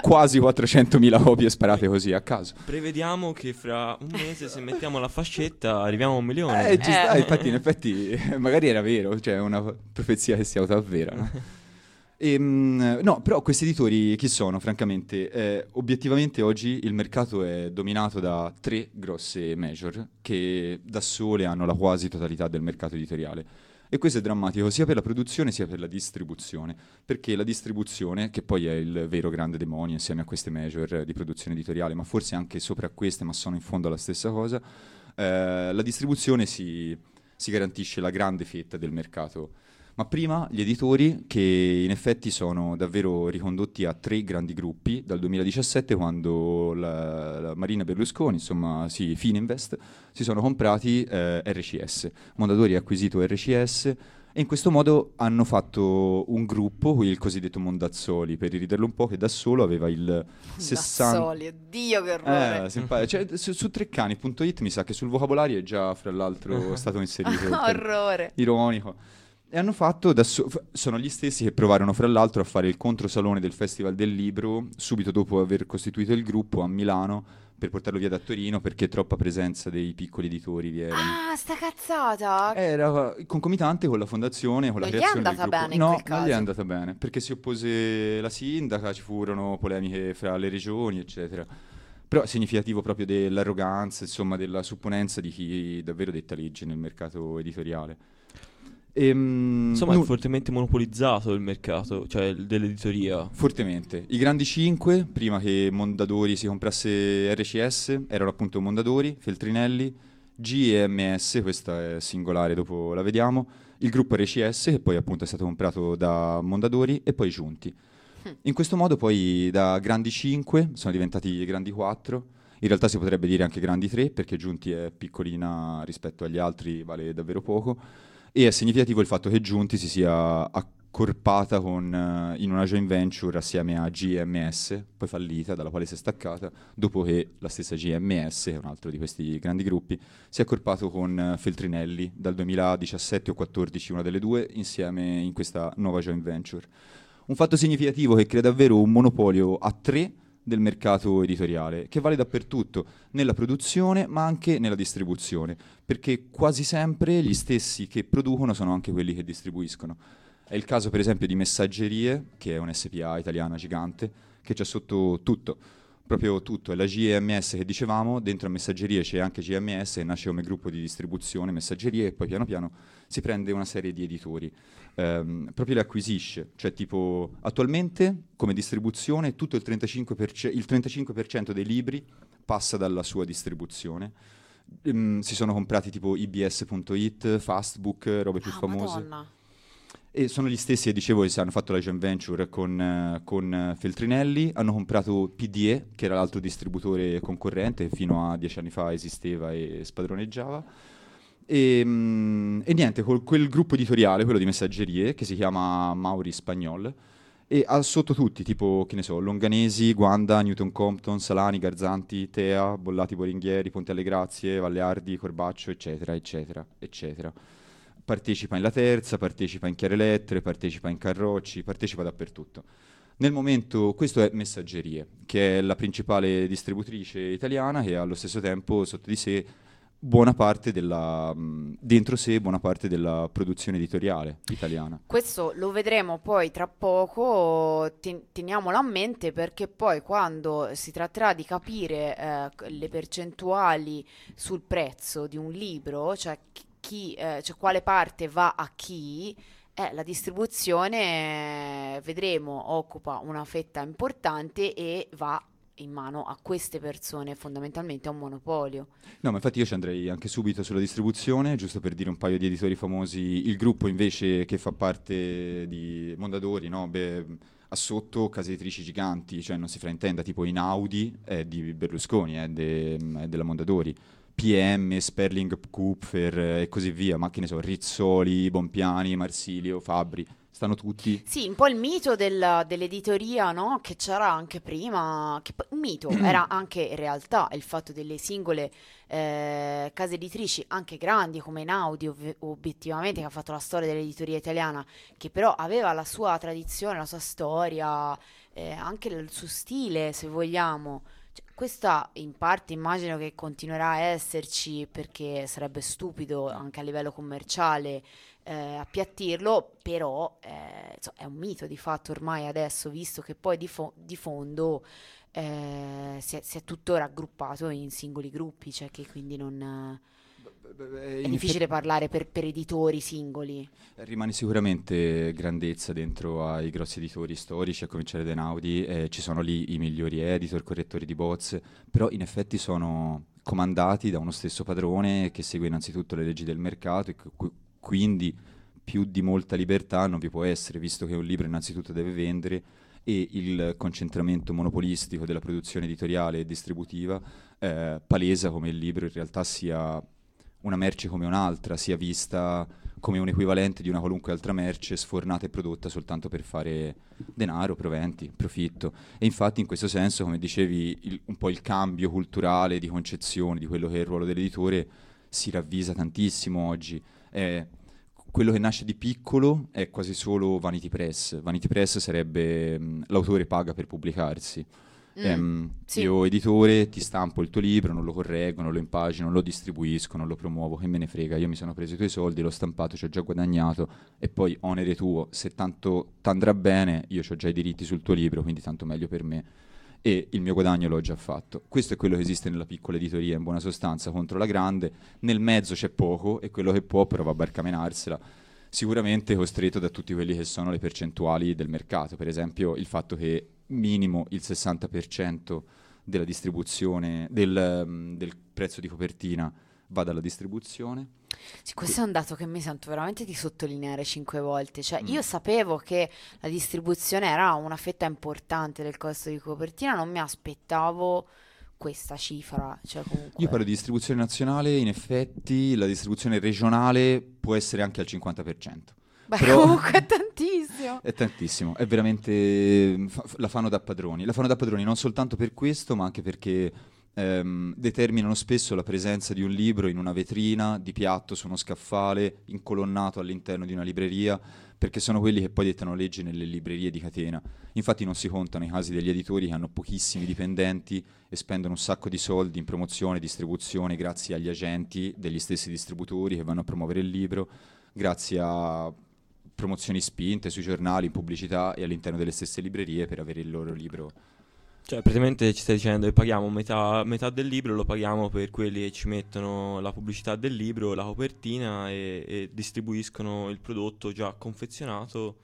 quasi 400.000 copie sparate così a caso. Prevediamo che fra un mese, se mettiamo la fascetta, arriviamo a un milione. Eh, ci sta, Eh. infatti, in effetti, magari era vero, cioè è una profezia che si autoavvera. No? Ehm, no, però questi editori chi sono, francamente? Eh, obiettivamente oggi il mercato è dominato da tre grosse major che da sole hanno la quasi totalità del mercato editoriale. E questo è drammatico sia per la produzione sia per la distribuzione, perché la distribuzione, che poi è il vero grande demonio insieme a queste major di produzione editoriale, ma forse anche sopra queste, ma sono in fondo alla stessa cosa, eh, la distribuzione si, si garantisce la grande fetta del mercato. Ma prima gli editori, che in effetti sono davvero ricondotti a tre grandi gruppi, dal 2017 quando la, la Marina Berlusconi, insomma, sì, Fininvest, si sono comprati eh, RCS. Mondadori ha acquisito RCS e in questo modo hanno fatto un gruppo, il cosiddetto Mondazzoli, per riderlo un po', che da solo aveva il 60... Dazzoli, oddio che orrore. Eh, simpa- cioè, su, su treccani.it mi sa che sul vocabolario è già fra l'altro stato inserito termine orrore. ironico. E hanno fatto, da so- f- sono gli stessi che provarono fra l'altro a fare il controsalone del Festival del Libro subito dopo aver costituito il gruppo a Milano per portarlo via da Torino perché troppa presenza dei piccoli editori vi erano. Ah, sta cazzata. Era concomitante con la fondazione, con la Non è creazione del andata gruppo. bene in no, quel non gli è caso. andata bene perché si oppose la sindaca, ci furono polemiche fra le regioni, eccetera. Però è significativo proprio dell'arroganza, insomma, della supponenza di chi davvero detta legge nel mercato editoriale. Ehm, Insomma, nu- è fortemente monopolizzato il mercato, cioè il- dell'editoria. Fortemente. I grandi 5, prima che Mondadori si comprasse RCS, erano appunto Mondadori, Feltrinelli, GMS, questa è singolare, dopo la vediamo, il gruppo RCS, che poi appunto è stato comprato da Mondadori, e poi Giunti. In questo modo poi da grandi 5 sono diventati grandi 4, in realtà si potrebbe dire anche grandi 3, perché Giunti è piccolina rispetto agli altri, vale davvero poco, e è significativo il fatto che Giunti si sia accorpata con, eh, in una joint venture assieme a GMS, poi fallita, dalla quale si è staccata, dopo che la stessa GMS, che è un altro di questi grandi gruppi, si è accorpato con eh, Feltrinelli dal 2017 o 2014, una delle due, insieme in questa nuova joint venture. Un fatto significativo che crea davvero un monopolio a tre del mercato editoriale, che vale dappertutto, nella produzione ma anche nella distribuzione, perché quasi sempre gli stessi che producono sono anche quelli che distribuiscono. È il caso per esempio di Messaggerie, che è un SPA italiana gigante, che c'è sotto tutto, proprio tutto. È la GMS che dicevamo, dentro a Messaggerie c'è anche GMS, che nasce come gruppo di distribuzione Messaggerie e poi piano piano si prende una serie di editori. Ehm, proprio li acquisisce, cioè tipo attualmente come distribuzione tutto il 35%, il 35% dei libri passa dalla sua distribuzione. Ehm, si sono comprati tipo ibs.it, Fastbook, robe più Ah, famose. Madonna. E sono gli stessi che dicevo che hanno fatto la joint venture con, eh, con, eh, Feltrinelli, hanno comprato PDE, che era l'altro distributore concorrente che fino a dieci anni fa esisteva e spadroneggiava. E, mm, e niente, con quel gruppo editoriale, quello di messaggerie, che si chiama Mauri Spagnol, e ha sotto tutti, tipo, che ne so, Longanesi, Guanda, Newton Compton, Salani, Garzanti, Tea, Bollati Boringhieri, Ponte alle Grazie, Valleardi, Corbaccio, eccetera, eccetera, eccetera. Partecipa in La Terza, partecipa in Chiare Lettere, partecipa in Carrocci, partecipa dappertutto. Nel momento, questo è Messaggerie, che è la principale distributrice italiana che ha allo stesso tempo sotto di sé buona parte della, mh, dentro sé buona parte della produzione editoriale italiana. Questo lo vedremo poi tra poco, ten- teniamolo a mente perché poi quando si tratterà di capire eh, le percentuali sul prezzo di un libro, cioè chi, eh, cioè quale parte va a chi, eh, la distribuzione, eh, vedremo, occupa una fetta importante e va in mano a queste persone, fondamentalmente a un monopolio. No, ma infatti io ci andrei anche subito sulla distribuzione, giusto per dire un paio di editori famosi. Il gruppo invece che fa parte di Mondadori, no? Beh, ha sotto case editrici giganti, cioè non si fraintenda, tipo Inaudi è di Berlusconi, è, de- è della Mondadori. PM, Sperling, Kupfer eh, e così via, ma che ne so, Rizzoli, Bompiani, Marsilio, Fabri, stanno tutti Sì, un po' il mito del- dell'editoria, no? Che c'era anche prima, che un mito era anche in realtà il fatto delle singole eh, case editrici, anche grandi come Inaudi, ov- obiettivamente, che ha fatto la storia dell'editoria italiana, che però aveva la sua tradizione, la sua storia, eh, anche il suo stile, se vogliamo. Cioè, questa in parte immagino che continuerà a esserci perché sarebbe stupido anche a livello commerciale eh, appiattirlo, però eh, insomma, è un mito di fatto ormai adesso, visto che poi di, fo- di fondo eh, si, è, si è tuttora aggruppato in singoli gruppi, cioè che quindi non... È difficile parlare per, per editori singoli. Rimane sicuramente grandezza dentro ai grossi editori storici, a cominciare da Einaudi, eh, ci sono lì i migliori editor, correttori di bozze, però in effetti sono comandati da uno stesso padrone che segue innanzitutto le leggi del mercato e cu- quindi più di molta libertà non vi può essere, visto che un libro innanzitutto deve vendere e il concentramento monopolistico della produzione editoriale e distributiva eh, palesa come il libro in realtà sia una merce come un'altra, sia vista come un equivalente di una qualunque altra merce sfornata e prodotta soltanto per fare denaro, proventi, profitto. E infatti in questo senso, come dicevi, il- un po' il cambio culturale di concezione di quello che è il ruolo dell'editore si ravvisa tantissimo oggi. È- quello che nasce di piccolo è quasi solo Vanity Press. Vanity Press sarebbe mh, l'autore paga per pubblicarsi. Mm, Ehm, sì. Io editore ti stampo il tuo libro, non lo correggo, non lo impagino, non lo distribuisco, non lo promuovo, che me ne frega, io mi sono preso i tuoi soldi, l'ho stampato, ci ho già guadagnato e poi onere tuo, se tanto t'andrà bene, io ho già i diritti sul tuo libro, quindi tanto meglio per me e il mio guadagno l'ho già fatto. Questo è quello che esiste nella piccola editoria in buona sostanza contro la grande, nel mezzo c'è poco e quello che può prova a barcamenarsela sicuramente costretto da tutti quelli che sono le percentuali del mercato, per esempio il fatto che minimo il 60% della distribuzione del, mm, del prezzo di copertina va dalla distribuzione. Sì, questo è un dato che mi sento veramente di sottolineare cinque volte. Cioè, Mm. io sapevo che la distribuzione era una fetta importante del costo di copertina, non mi aspettavo questa cifra. Cioè, comunque... Io parlo di distribuzione nazionale, in effetti la distribuzione regionale può essere anche al 50%. Beh, però- comunque è tantissimo. È tantissimo, è veramente... fa- la fanno da padroni. La fanno da padroni non soltanto per questo, ma anche perché ehm, determinano spesso la presenza di un libro in una vetrina, di piatto su uno scaffale, incolonnato all'interno di una libreria, perché sono quelli che poi dettano legge nelle librerie di catena. Infatti non si contano i casi degli editori che hanno pochissimi dipendenti e spendono un sacco di soldi in promozione e distribuzione grazie agli agenti degli stessi distributori che vanno a promuovere il libro, grazie a promozioni spinte sui giornali, in pubblicità e all'interno delle stesse librerie per avere il loro libro. Cioè, praticamente ci stai dicendo che paghiamo metà, metà del libro, lo paghiamo per quelli che ci mettono la pubblicità del libro, la copertina e, e distribuiscono il prodotto già confezionato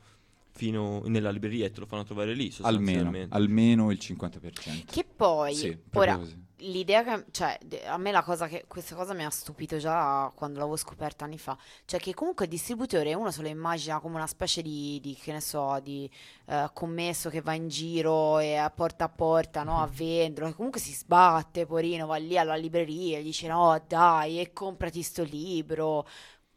fino nella libreria e te lo fanno trovare lì Almeno, sostanzialmente. almeno il 50%. Che poi, Sì, ora, così. L'idea che, cioè, a me la cosa che, questa cosa mi ha stupito già quando l'avevo scoperta anni fa, cioè che comunque il distributore uno se lo immagina come una specie di, di, che ne so, di eh, commesso che va in giro e a porta a porta, no, a vendere, che comunque si sbatte, porino, va lì alla libreria e dice no, dai, e comprati sto libro.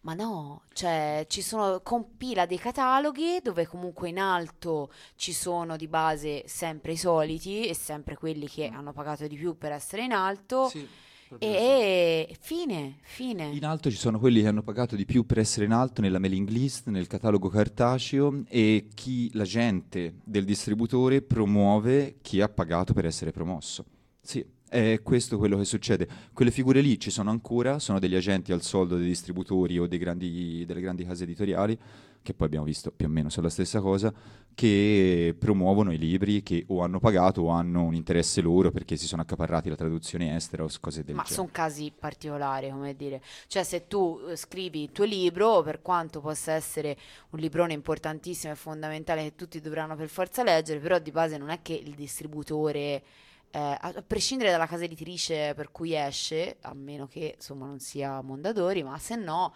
Ma no, cioè ci sono, compila dei cataloghi dove comunque in alto ci sono di base sempre i soliti e sempre quelli che hanno pagato di più per essere in alto e, e fine, fine. In alto ci sono quelli che hanno pagato di più per essere in alto nella mailing list, nel catalogo cartaceo e chi, la gente del distributore promuove chi ha pagato per essere promosso. Sì, è questo quello che succede. Quelle figure lì ci sono ancora, sono degli agenti al soldo dei distributori o dei grandi- delle grandi case editoriali, che poi abbiamo visto più o meno sono la stessa cosa, che promuovono i libri che o hanno pagato o hanno un interesse loro perché si sono accaparrati la traduzione estera o cose del Ma genere. sono casi particolari, come dire. Cioè, se tu eh, scrivi il tuo libro, per quanto possa essere un librone importantissimo e fondamentale che tutti dovranno per forza leggere, però di base non è che il distributore, eh, a prescindere dalla casa editrice per cui esce, a meno che insomma non sia Mondadori, ma se no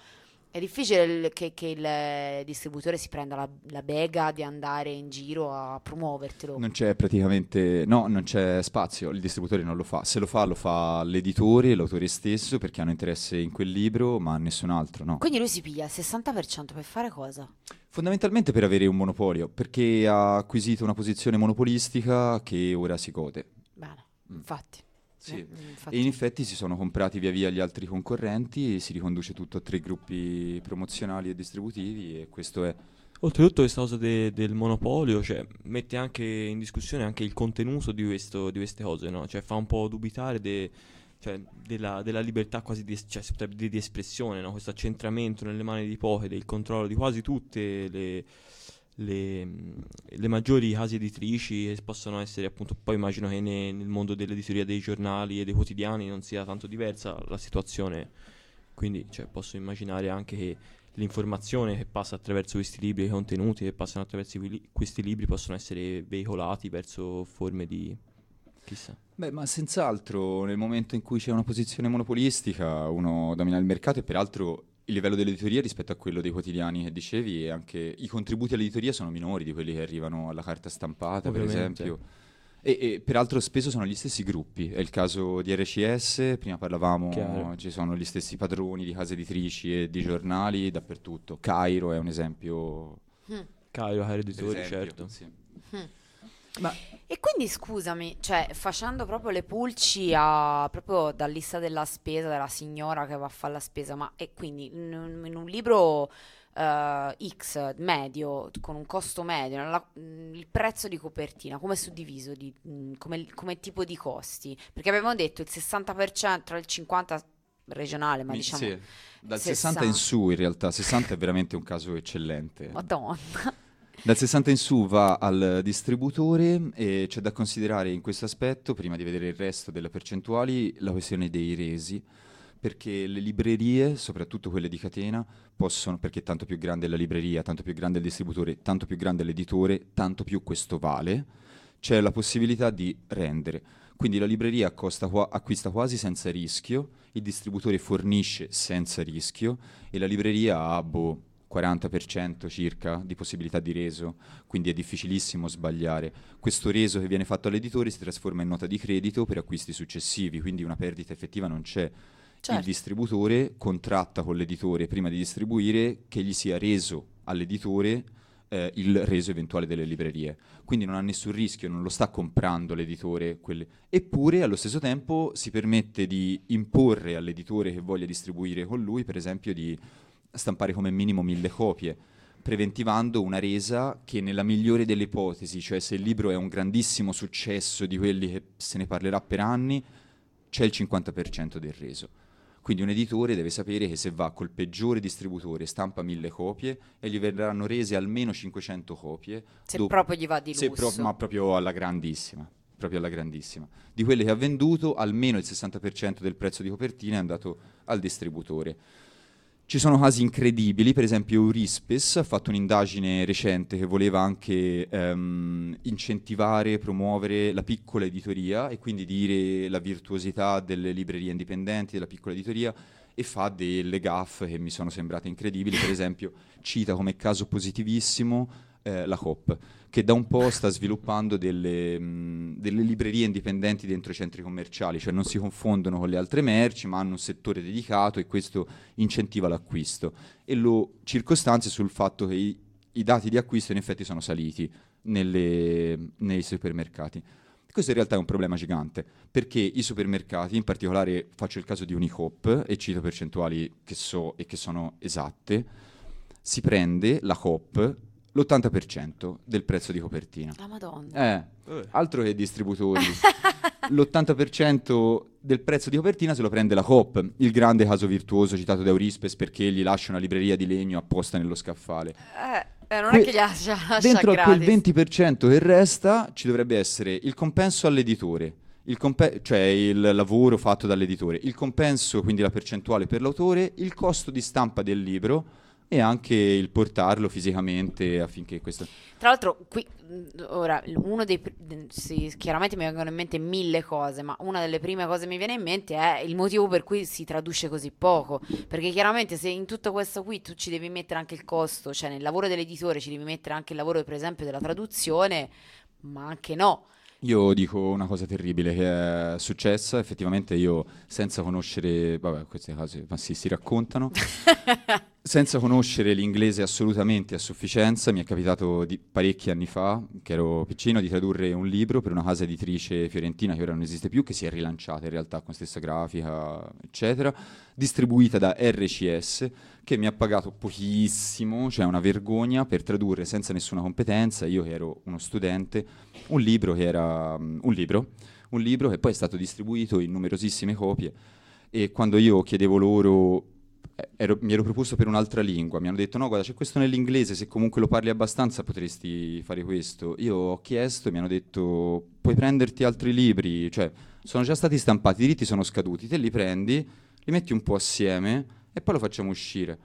è difficile il- che, che il distributore si prenda la, la bega di andare in giro a promuovertelo. Non c'è praticamente, no, non c'è spazio, il distributore non lo fa. Se lo fa, lo fa l'editore, l'autore stesso, perché hanno interesse in quel libro, ma nessun altro, no. Quindi lui si piglia il 60% per fare cosa? Fondamentalmente per avere un monopolio, perché ha acquisito una posizione monopolistica che ora si gode. Bene, Mm. infatti. Sì. Eh, infatti. E in effetti si sono comprati via via gli altri concorrenti e si riconduce tutto a tre gruppi promozionali e distributivi e questo è... Oltretutto questa cosa de- del monopolio, cioè, mette anche in discussione anche il contenuto di, questo- di queste cose, no? Cioè, fa un po' dubitare de- cioè, della, della libertà quasi di, es- cioè, di espressione, no? Questo accentramento nelle mani di pochi del controllo di quasi tutte le, le, le maggiori case editrici possono essere appunto, poi immagino che ne- nel mondo dell'editoria dei giornali e dei quotidiani non sia tanto diversa la situazione, quindi cioè, posso immaginare anche che l'informazione che passa attraverso questi libri, i contenuti che passano attraverso li- questi libri possono essere veicolati verso forme di... chissà. Beh, ma senz'altro nel momento in cui c'è una posizione monopolistica uno domina il mercato e peraltro il livello dell'editoria rispetto a quello dei quotidiani che dicevi e anche i contributi all'editoria sono minori di quelli che arrivano alla carta stampata, Ovviamente. per esempio. E, e peraltro spesso sono gli stessi gruppi, è il caso di RCS, prima parlavamo, Chiaro. ci sono gli stessi padroni di case editrici e di giornali dappertutto. Cairo è un esempio. Cairo, Cairo per Editori, certo. sì. Mm. Ma E quindi scusami, cioè facendo proprio le pulci a, proprio dalla lista della spesa della signora che va a fare la spesa, ma e quindi in un, in un libro eh, X medio, con un costo medio, nella- mm, il prezzo di copertina, come è suddiviso, di, mm, come, come tipo di costi? Perché avevamo detto il 60% tra il 50% regionale, ma mi- diciamo... sì, dal 60. 60 in su in realtà, 60 è veramente un caso eccellente. Madonna. Dal 60 in su va al distributore e c'è da considerare in questo aspetto, prima di vedere il resto delle percentuali, la questione dei resi, perché le librerie, soprattutto quelle di catena, possono, perché tanto più grande è la libreria, tanto più grande è il distributore, tanto più grande è l'editore, tanto più questo vale, c'è la possibilità di rendere. Quindi la libreria qua- acquista quasi senza rischio, il distributore fornisce senza rischio e la libreria ha boh, 40% circa di possibilità di reso, quindi è difficilissimo sbagliare. Questo reso che viene fatto all'editore si trasforma in nota di credito per acquisti successivi, quindi una perdita effettiva non c'è. Il Certo. distributore contratta con l'editore prima di distribuire che gli sia reso all'editore eh, il reso eventuale delle librerie. Quindi non ha nessun rischio, non lo sta comprando l'editore. quelle- Eppure allo stesso tempo si permette di imporre all'editore che voglia distribuire con lui, per esempio, di stampare come minimo mille copie, preventivando una resa che nella migliore delle ipotesi, cioè se il libro è un grandissimo successo di quelli che se ne parlerà per anni, c'è il 50% del reso. Quindi un editore deve sapere che se va col peggiore distributore stampa mille copie e gli verranno rese almeno 500 copie. Se dopo- proprio gli va di lusso. pro- ma proprio alla grandissima. Proprio alla grandissima. Di quelle che ha venduto, almeno il 60% del prezzo di copertina è andato al distributore. Ci sono casi incredibili, per esempio Eurispes ha fatto un'indagine recente che voleva anche ehm, incentivare, promuovere la piccola editoria e quindi dire la virtuosità delle librerie indipendenti, della piccola editoria e fa delle gaffe che mi sono sembrate incredibili, per esempio cita come caso positivissimo eh, la COP, che da un po' sta sviluppando delle, mh, delle librerie indipendenti dentro i centri commerciali, cioè non si confondono con le altre merci, ma hanno un settore dedicato e questo incentiva l'acquisto. E lo circostanzia sul fatto che i, i dati di acquisto in effetti sono saliti nelle- nei supermercati. Questo in realtà è un problema gigante, perché i supermercati, in particolare faccio il caso di Unicoop e cito percentuali che so e che sono esatte, si prende la Coop l'80% del prezzo di copertina. La madonna. Eh, Eh. altro che distributori. L'80% del prezzo di copertina se lo prende la Coop, il grande caso virtuoso citato da Eurispes perché gli lascia una libreria di legno apposta nello scaffale. Eh, eh, non Que- è che gli lascia, lascia Dentro a quel gratis. 20% che resta ci dovrebbe essere il compenso all'editore, il compe- cioè il lavoro fatto dall'editore, il compenso, quindi la percentuale per l'autore, il costo di stampa del libro e anche il portarlo fisicamente affinché questo... Tra l'altro, qui ora uno dei sì, chiaramente mi vengono in mente mille cose, ma una delle prime cose che mi viene in mente è il motivo per cui si traduce così poco. Perché chiaramente se in tutto questo qui tu ci devi mettere anche il costo, cioè nel lavoro dell'editore ci devi mettere anche il lavoro, per esempio, della traduzione, ma anche no. Io dico una cosa terribile che è successa, effettivamente io senza conoscere, vabbè queste cose ma sì, si raccontano, senza conoscere l'inglese assolutamente a sufficienza, mi è capitato di parecchi anni fa, che ero piccino, di tradurre un libro per una casa editrice fiorentina che ora non esiste più, che si è rilanciata in realtà con stessa grafica, eccetera, distribuita da RCS, che mi ha pagato pochissimo, cioè una vergogna, per tradurre senza nessuna competenza, io che ero uno studente, un libro che era mm, un libro, un libro che poi è stato distribuito in numerosissime copie e quando io chiedevo loro ero- mi ero proposto per un'altra lingua, mi hanno detto no guarda c'è questo nell'inglese, se comunque lo parli abbastanza potresti fare questo. Io ho chiesto e mi hanno detto puoi prenderti altri libri, cioè sono già stati stampati, i diritti sono scaduti, te li prendi, li metti un po' assieme e poi lo facciamo uscire.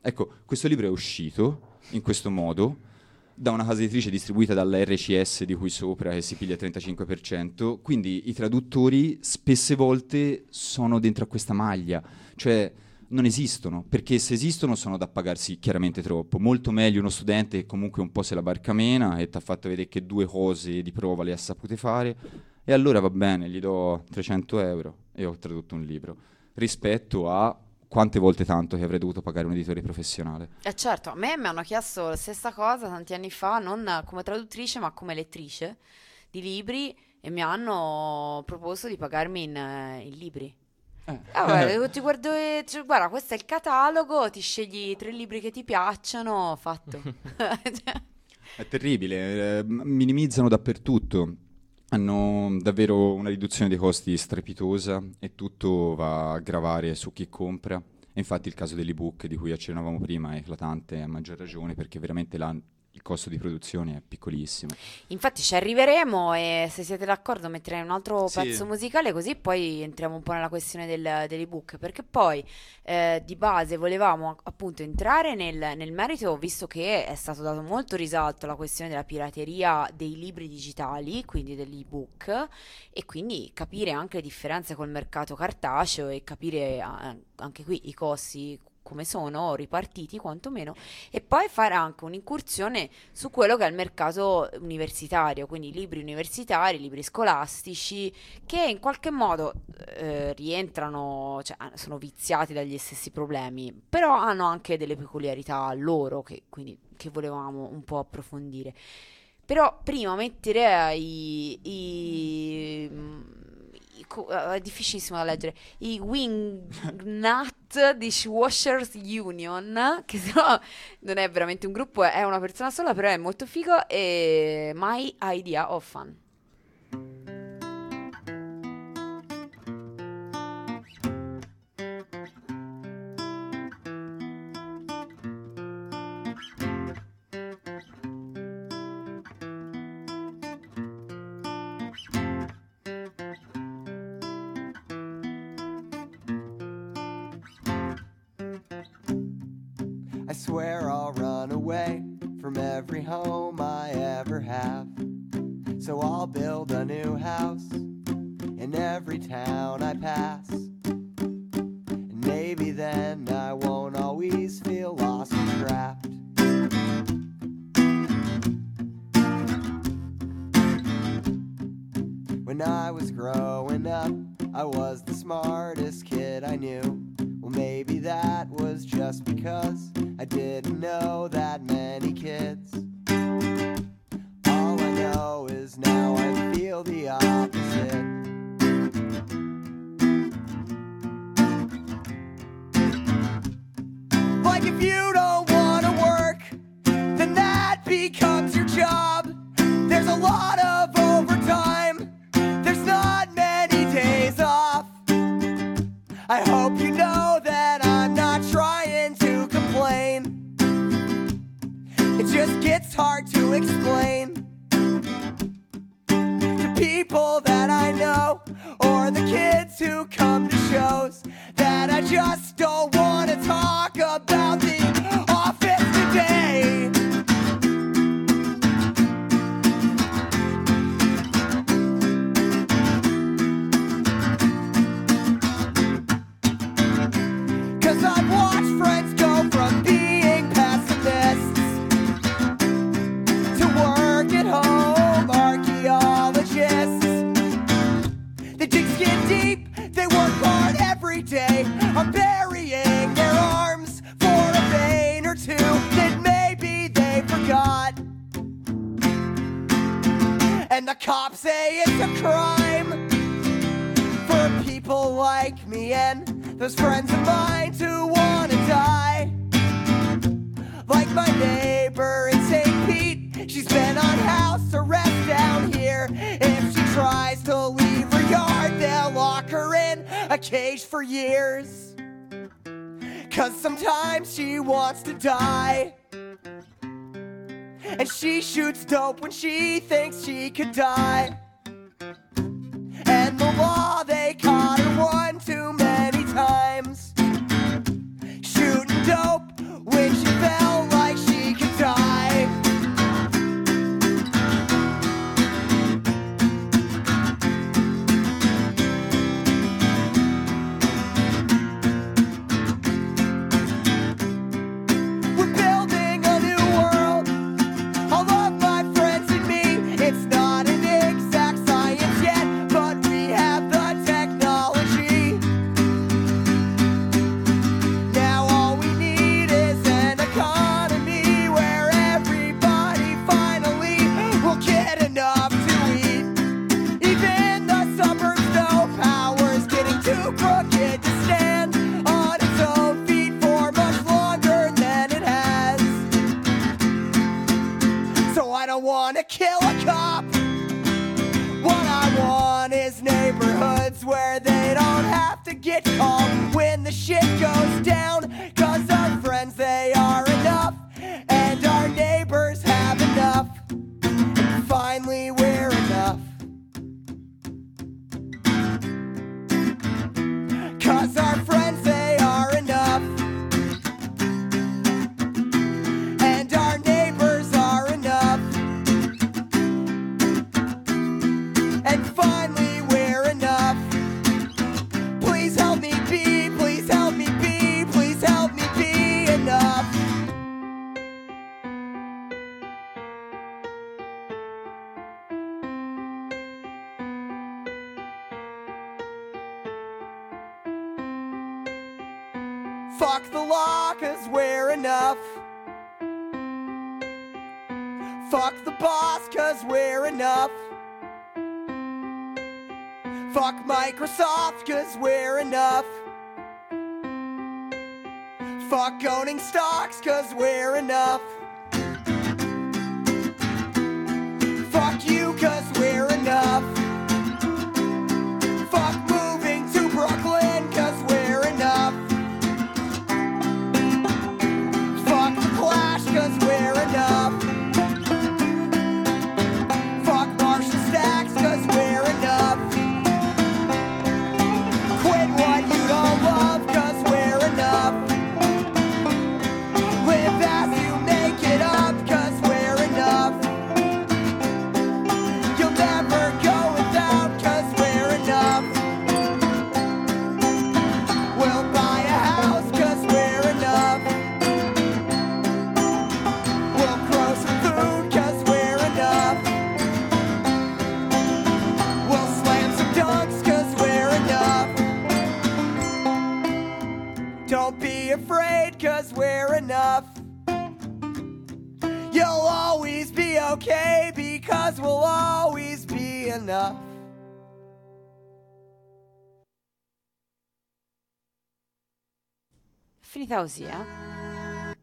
Ecco, questo libro è uscito in questo modo da una casa editrice distribuita dalla RCS di cui sopra che si piglia il 35%, quindi i traduttori spesse volte sono dentro a questa maglia, cioè non esistono, perché se esistono sono da pagarsi chiaramente troppo. Molto meglio uno studente che comunque un po' se la barca mena e ti ha fatto vedere che due cose di prova le ha sapute fare, e allora va bene, gli do 300 euro e ho tradotto un libro, rispetto a quante volte tanto che avrei dovuto pagare un editore professionale. Eh certo, a me mi hanno chiesto la stessa cosa tanti anni fa, non come traduttrice, ma come lettrice di libri e mi hanno proposto di pagarmi in, eh, in libri. Eh. Ah, guarda, ti guardo e cioè, guarda, questo è il catalogo, ti scegli tre libri che ti piacciono, fatto. È terribile, eh, minimizzano dappertutto. Hanno davvero una riduzione dei costi strepitosa e tutto va a gravare su chi compra. E infatti il caso dell'ebook di cui accennavamo prima è eclatante a maggior ragione perché veramente là il costo di produzione è piccolissimo. Infatti ci arriveremo e se siete d'accordo metterei un altro Sì. pezzo musicale così poi entriamo un po' nella questione del, dell'ebook perché poi eh, di base volevamo appunto entrare nel, nel merito visto che è stato dato molto risalto alla questione della pirateria dei libri digitali, quindi dell'ebook e quindi capire anche le differenze col mercato cartaceo e capire ah, anche qui i costi come sono ripartiti quantomeno e poi fare anche un'incursione su quello che è il mercato universitario, quindi libri universitari, libri scolastici, che in qualche modo eh, rientrano, cioè ah, sono viziati dagli stessi problemi, però hanno anche delle peculiarità loro che, quindi, che volevamo un po' approfondire. Però prima metterei i... i- è difficilissimo da leggere. I Wingnut Dishwashers Union che se no non è veramente un gruppo è una persona sola però è molto figo e My Idea of Fun know, or the kids who come to shows that I just the cops say it's a crime for people like me and those friends of mine who wanna die. Like my neighbor in St. Pete, she's been on house arrest down here. If she tries to leave her yard, they'll lock her in a cage for years. Cause sometimes she wants to die. And she shoots dope when she thinks she could die. And the law that Fuck the boss, cause we're enough. Fuck Microsoft, cause we're enough. Fuck owning stocks, cause we're enough. Because we'll always be enough. È finita così, eh?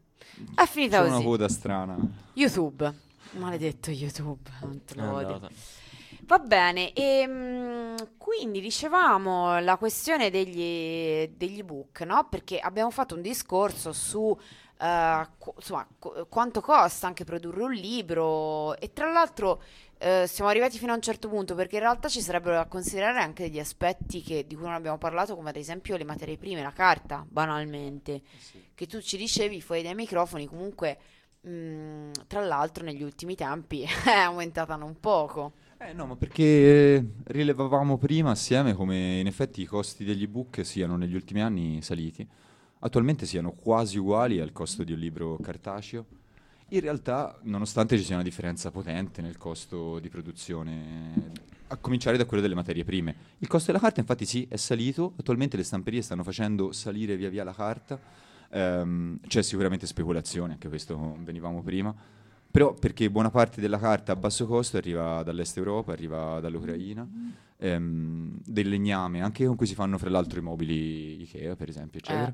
È finita C'è una così. coda strana. YouTube. Maledetto YouTube. Non te lo odio. andata. Va bene, e quindi dicevamo la questione degli, degli ebook, no? Perché abbiamo fatto un discorso su eh, qu- insomma, qu- quanto costa anche produrre un libro. E tra l'altro eh, siamo arrivati fino a un certo punto perché in realtà ci sarebbero da considerare anche degli aspetti che- di cui non abbiamo parlato, come ad esempio le materie prime, la carta, banalmente, che tu ci dicevi fuori dai microfoni, comunque mh, tra l'altro negli ultimi tempi è aumentata non poco. Eh no, ma perché eh, rilevavamo prima assieme come in effetti i costi degli ebook siano negli ultimi anni saliti, attualmente siano quasi uguali al costo di un libro cartaceo. In realtà, nonostante ci sia una differenza potente nel costo di produzione, a cominciare da quello delle materie prime. Il costo della carta, infatti, sì, è salito. Attualmente le stamperie stanno facendo salire via via la carta. Ehm, c'è sicuramente speculazione, anche questo venivamo prima. Però perché buona parte della carta a basso costo arriva dall'est Europa, arriva dall'Ucraina, ehm, del legname, anche con cui si fanno fra l'altro i mobili Ikea, per esempio, eccetera.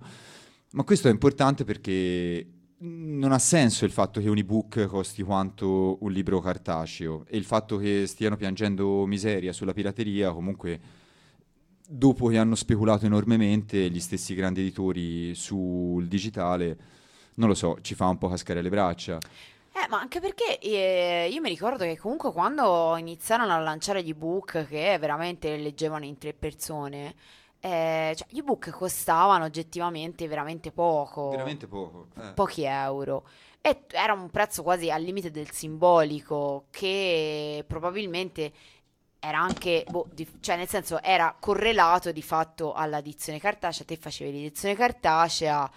Ma questo è importante perché non ha senso il fatto che un ebook costi quanto un libro cartaceo e il fatto che stiano piangendo miseria sulla pirateria, comunque dopo che hanno speculato enormemente gli stessi grandi editori sul digitale, non lo so, ci fa un po' cascare le braccia. Eh, ma anche perché eh, io mi ricordo che comunque quando iniziarono a lanciare gli ebook che veramente leggevano in tre persone, eh, cioè, gli ebook costavano oggettivamente veramente poco, Veramente poco. eh. pochi euro. E era un prezzo quasi al limite del simbolico, che probabilmente era anche, boh, di- cioè nel senso era correlato di fatto all'edizione cartacea, te facevi l'edizione cartacea,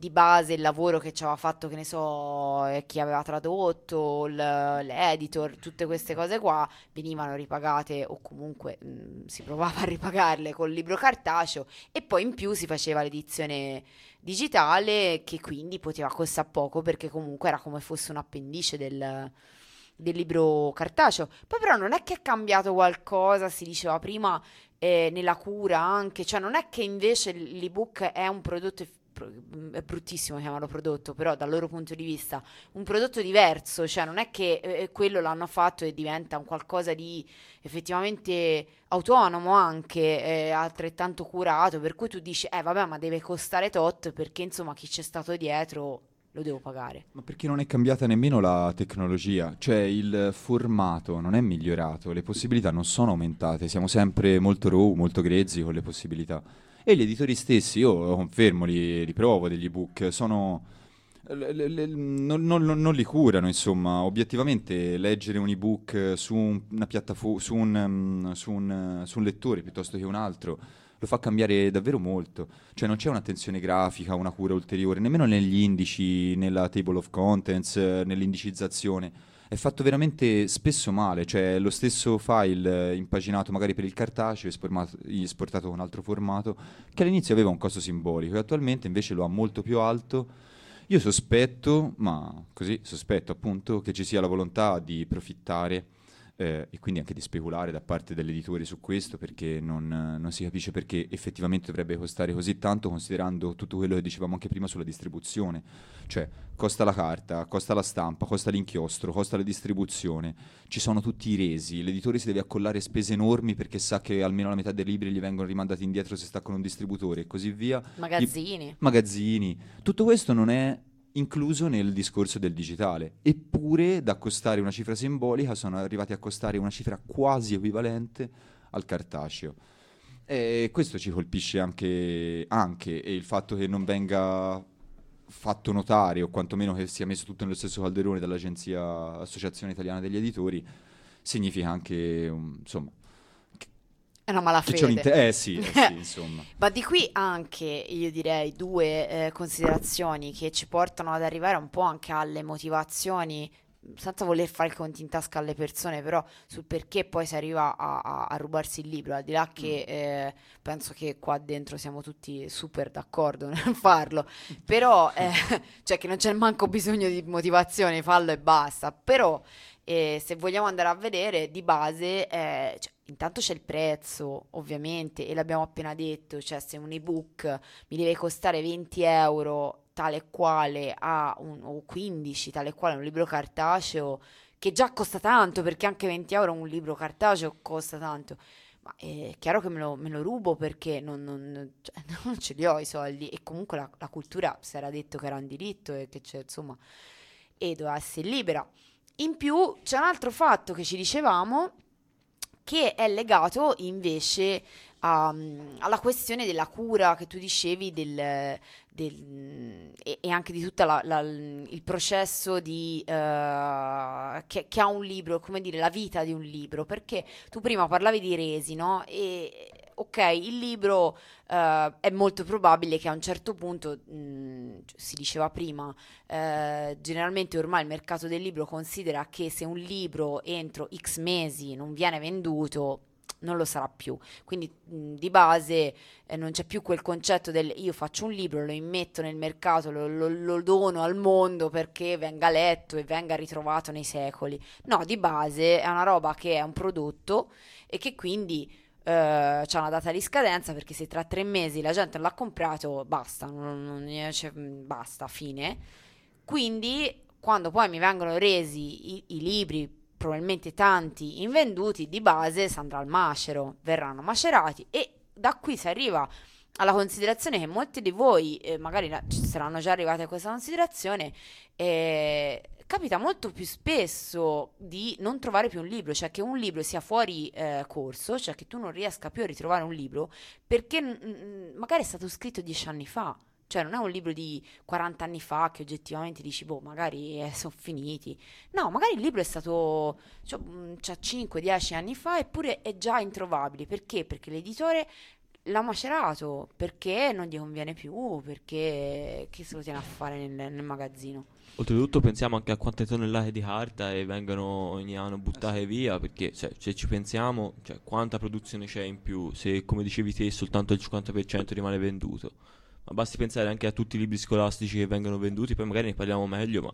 di base il lavoro che ci aveva fatto, che ne so, eh, chi aveva tradotto, l'editor, tutte queste cose qua venivano ripagate o comunque mh, si provava a ripagarle col libro cartaceo e poi in più si faceva l'edizione digitale che quindi poteva costare poco perché comunque era come fosse un appendice del, del libro cartaceo. Poi però non è che è cambiato qualcosa, si diceva prima, eh, nella cura anche, cioè non è che invece l'ebook è un prodotto... pro- È bruttissimo chiamarlo prodotto, però dal loro punto di vista un prodotto diverso, cioè non è che eh, quello l'hanno fatto e diventa un qualcosa di effettivamente autonomo anche, eh, altrettanto curato, per cui tu dici, eh vabbè, ma deve costare tot perché insomma chi c'è stato dietro lo devo pagare. Ma perché non è cambiata nemmeno la tecnologia, cioè il formato non è migliorato, le possibilità non sono aumentate, siamo sempre molto raw, molto grezzi con le possibilità. E gli editori stessi, io lo confermo, li riprovo degli ebook, sono... le- le- non, non- non li curano, insomma, obiettivamente leggere un ebook su un- una piattaforma, su un, um, su un, su un lettore piuttosto che un altro, lo fa cambiare davvero molto. Cioè non c'è un'attenzione grafica, una cura ulteriore, nemmeno negli indici, nella table of contents, eh, nell'indicizzazione. È fatto veramente spesso male, cioè lo stesso file impaginato magari per il cartaceo, esportato con altro formato, che all'inizio aveva un costo simbolico e attualmente invece lo ha molto più alto. Io sospetto, ma così sospetto appunto, che ci sia la volontà di profittare eh, e quindi anche di speculare da parte dell'editore su questo perché non, non si capisce perché effettivamente dovrebbe costare così tanto considerando tutto quello che dicevamo anche prima sulla distribuzione. Cioè, costa la carta, costa la stampa, costa l'inchiostro, costa la distribuzione, ci sono tutti i resi, l'editore si deve accollare spese enormi perché sa che almeno la metà dei libri gli vengono rimandati indietro se sta con un distributore e così via Magazzini. magazzini. Tutto questo non è incluso nel discorso del digitale. Eppure, da costare una cifra simbolica, sono arrivati a costare una cifra quasi equivalente al cartaceo. E questo ci colpisce anche, anche e il fatto che non venga fatto notare, o quantomeno che sia messo tutto nello stesso calderone dall'agenzia Associazione Italiana degli Editori, significa anche, um, insomma, È una malafede. eh sì, eh sì, insomma. Ma di qui anche, io direi, due eh, considerazioni che ci portano ad arrivare un po' anche alle motivazioni, senza voler fare il conto in tasca alle persone, però sul perché poi si arriva a, a- a rubarsi il libro, al di là che eh, penso che qua dentro siamo tutti super d'accordo nel farlo, però, eh, cioè che non c'è manco bisogno di motivazione, fallo e basta, però E se vogliamo andare a vedere, di base, eh, cioè, intanto c'è il prezzo, ovviamente, e l'abbiamo appena detto, cioè se un ebook mi deve costare 20 euro tale quale a un, o 15 tale quale un libro cartaceo, che già costa tanto, perché anche 20 euro un libro cartaceo costa tanto. Ma è chiaro che me lo, me lo rubo perché non, non- cioè, non ce li ho i soldi e comunque la, la cultura si era detto che era un diritto e che c'è, insomma, e doveva essere libera. In più c'è un altro fatto che ci dicevamo che è legato invece a- alla questione della cura che tu dicevi del, del- e, e anche di tutto il processo di, eh, che, che ha un libro, come dire, la vita di un libro, perché tu prima parlavi di resi, no? E ok, il libro eh, è molto probabile che a un certo punto, mh, si diceva prima, eh, generalmente ormai il mercato del libro considera che se un libro entro X mesi non viene venduto, non lo sarà più. Quindi mh, di base eh, non c'è più quel concetto del io faccio un libro, lo immetto nel mercato, lo, lo- lo dono al mondo perché venga letto e venga ritrovato nei secoli. No, di base è una roba che è un prodotto e che quindi eh, c'ha una data di scadenza perché se tra tre mesi la gente non l'ha comprato, basta, non, non- cioè, basta, fine. Quindi, quando poi mi vengono resi i, i libri, probabilmente tanti invenduti, di base si andrà al macero, verranno macerati e da qui si arriva alla considerazione che molti di voi, eh, magari ci saranno già arrivati a questa considerazione, eh, capita molto più spesso di non trovare più un libro, cioè che un libro sia fuori eh, corso, cioè che tu non riesca più a ritrovare un libro perché mm, magari è stato scritto dieci anni fa. Cioè, non è un libro di 40 anni fa che oggettivamente dici, boh, magari sono finiti. No, magari il libro è stato cioè, mm, cioè 5-10 anni fa, eppure è già introvabile. Perché? Perché l'editore l'ha macerato, perché non gli conviene più, perché che se lo tiene a fare nel, nel magazzino. Oltretutto pensiamo anche a quante tonnellate di carta e vengono ogni anno buttate via, perché cioè, se ci pensiamo, cioè, quanta produzione c'è in più, se come dicevi te soltanto il 50% rimane venduto. Ma basti pensare anche a tutti i libri scolastici che vengono venduti, poi magari ne parliamo meglio, ma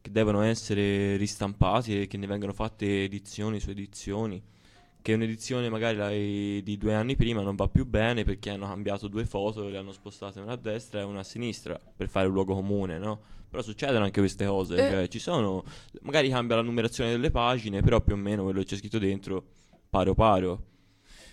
che devono essere ristampati e che ne vengono fatte edizioni su edizioni. Che un'edizione magari di due anni prima non va più bene perché hanno cambiato due foto, le hanno spostate una a destra e una a sinistra per fare un luogo comune, no? Però succedono anche queste cose, Eh. cioè ci sono, magari cambia la numerazione delle pagine, però più o meno quello che c'è scritto dentro, paro paro.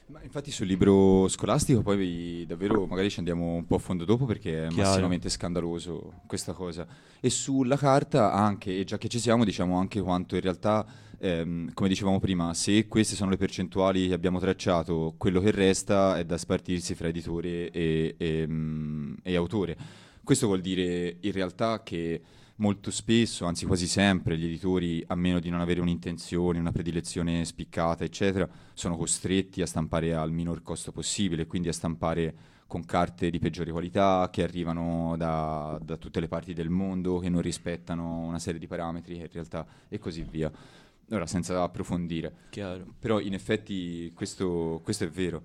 Ma infatti sul libro scolastico poi davvero magari ci andiamo un po' a fondo dopo perché è Chiaro. massimamente scandaloso questa cosa. E sulla carta anche, e già che ci siamo, diciamo anche quanto in realtà, ehm, come dicevamo prima, se queste sono le percentuali che abbiamo tracciato, quello che resta è da spartirsi fra editore e, e, mm, e autore. Questo vuol dire in realtà che molto spesso, anzi quasi sempre, gli editori, a meno di non avere un'intenzione, una predilezione spiccata, eccetera, sono costretti a stampare al minor costo possibile, quindi a stampare con carte di peggiore qualità, che arrivano da, da tutte le parti del mondo, che non rispettano una serie di parametri, in realtà e così via. Ora, senza approfondire, Chiaro. però in effetti questo, questo è vero.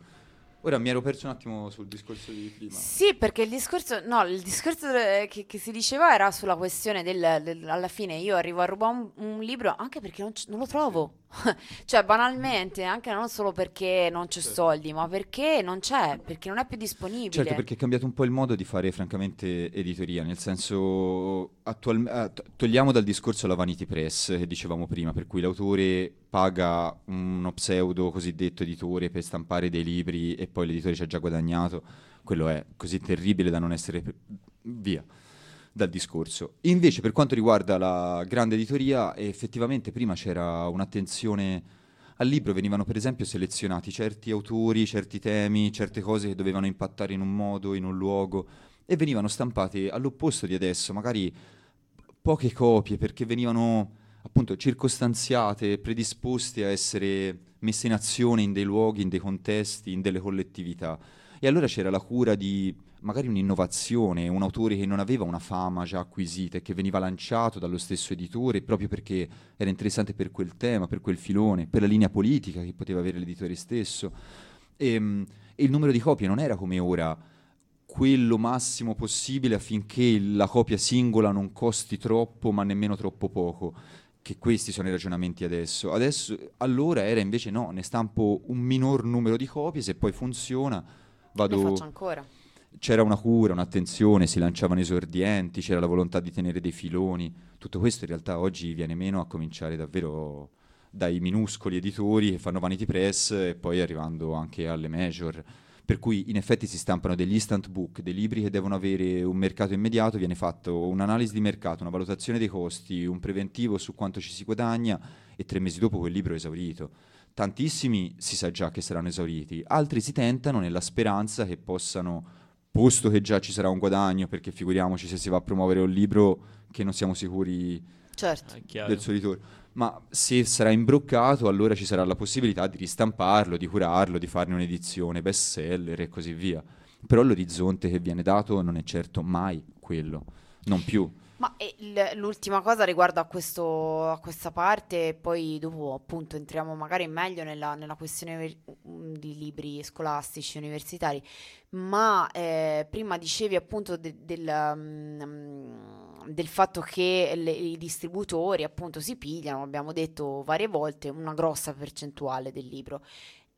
Ora mi ero perso un attimo sul discorso di prima. Sì, perché il discorso, no, il discorso eh, che, che si diceva era sulla questione del, del- alla fine io arrivo a rubare un, un libro anche perché non, non lo trovo. cioè, banalmente, anche non solo perché non c'è soldi, ma perché non c'è, perché non è più disponibile. Certo, perché è cambiato un po' il modo di fare francamente editoria, nel senso attual- eh, to- togliamo dal discorso la vanity press che dicevamo prima, per cui l'autore paga uno pseudo cosiddetto editore per stampare dei libri e poi l'editore ci ha già guadagnato, quello è così terribile da non essere pre- via dal discorso. Invece per quanto riguarda la grande editoria, effettivamente prima c'era un'attenzione al libro venivano per esempio selezionati certi autori, certi temi, certe cose che dovevano impattare in un modo, in un luogo e venivano stampate all'opposto di adesso, magari poche copie perché venivano appunto circostanziate, predisposte a essere messe in azione in dei luoghi, in dei contesti, in delle collettività. E allora c'era la cura di magari un'innovazione, un autore che non aveva una fama già acquisita e che veniva lanciato dallo stesso editore proprio perché era interessante per quel tema, per quel filone, per la linea politica che poteva avere l'editore stesso. E, e il numero di copie non era come ora quello massimo possibile affinché la copia singola non costi troppo ma nemmeno troppo poco, che questi sono i ragionamenti adesso. Adesso, allora era invece no, ne stampo un minor numero di copie, se poi funziona Le vado... faccio ancora. C'era una cura, un'attenzione, si lanciavano esordienti, c'era la volontà di tenere dei filoni. Tutto questo in realtà oggi viene meno a cominciare davvero dai minuscoli editori che fanno Vanity Press e poi arrivando anche alle major. Per cui in effetti si stampano degli instant book, dei libri che devono avere un mercato immediato, viene fatto un'analisi di mercato, una valutazione dei costi, un preventivo su quanto ci si guadagna e tre mesi dopo quel libro è esaurito. Tantissimi si sa già che saranno esauriti, altri si tentano nella speranza che possano, posto che già ci sarà un guadagno, perché figuriamoci se si va a promuovere un libro che non siamo sicuri Certo. Chiaro. del suo editore. Ma se sarà imbroccato, allora ci sarà la possibilità di ristamparlo, di curarlo, di farne un'edizione bestseller e così via. Però l'orizzonte che viene dato non è certo mai quello, non più. Ma l'ultima cosa riguardo a, questo, a questa parte, poi dopo appunto entriamo magari meglio nella, nella questione mm, di libri scolastici, universitari, ma eh, prima dicevi appunto de- del, mm, del fatto che le- i distributori appunto si pigliano, abbiamo detto varie volte, una grossa percentuale del libro.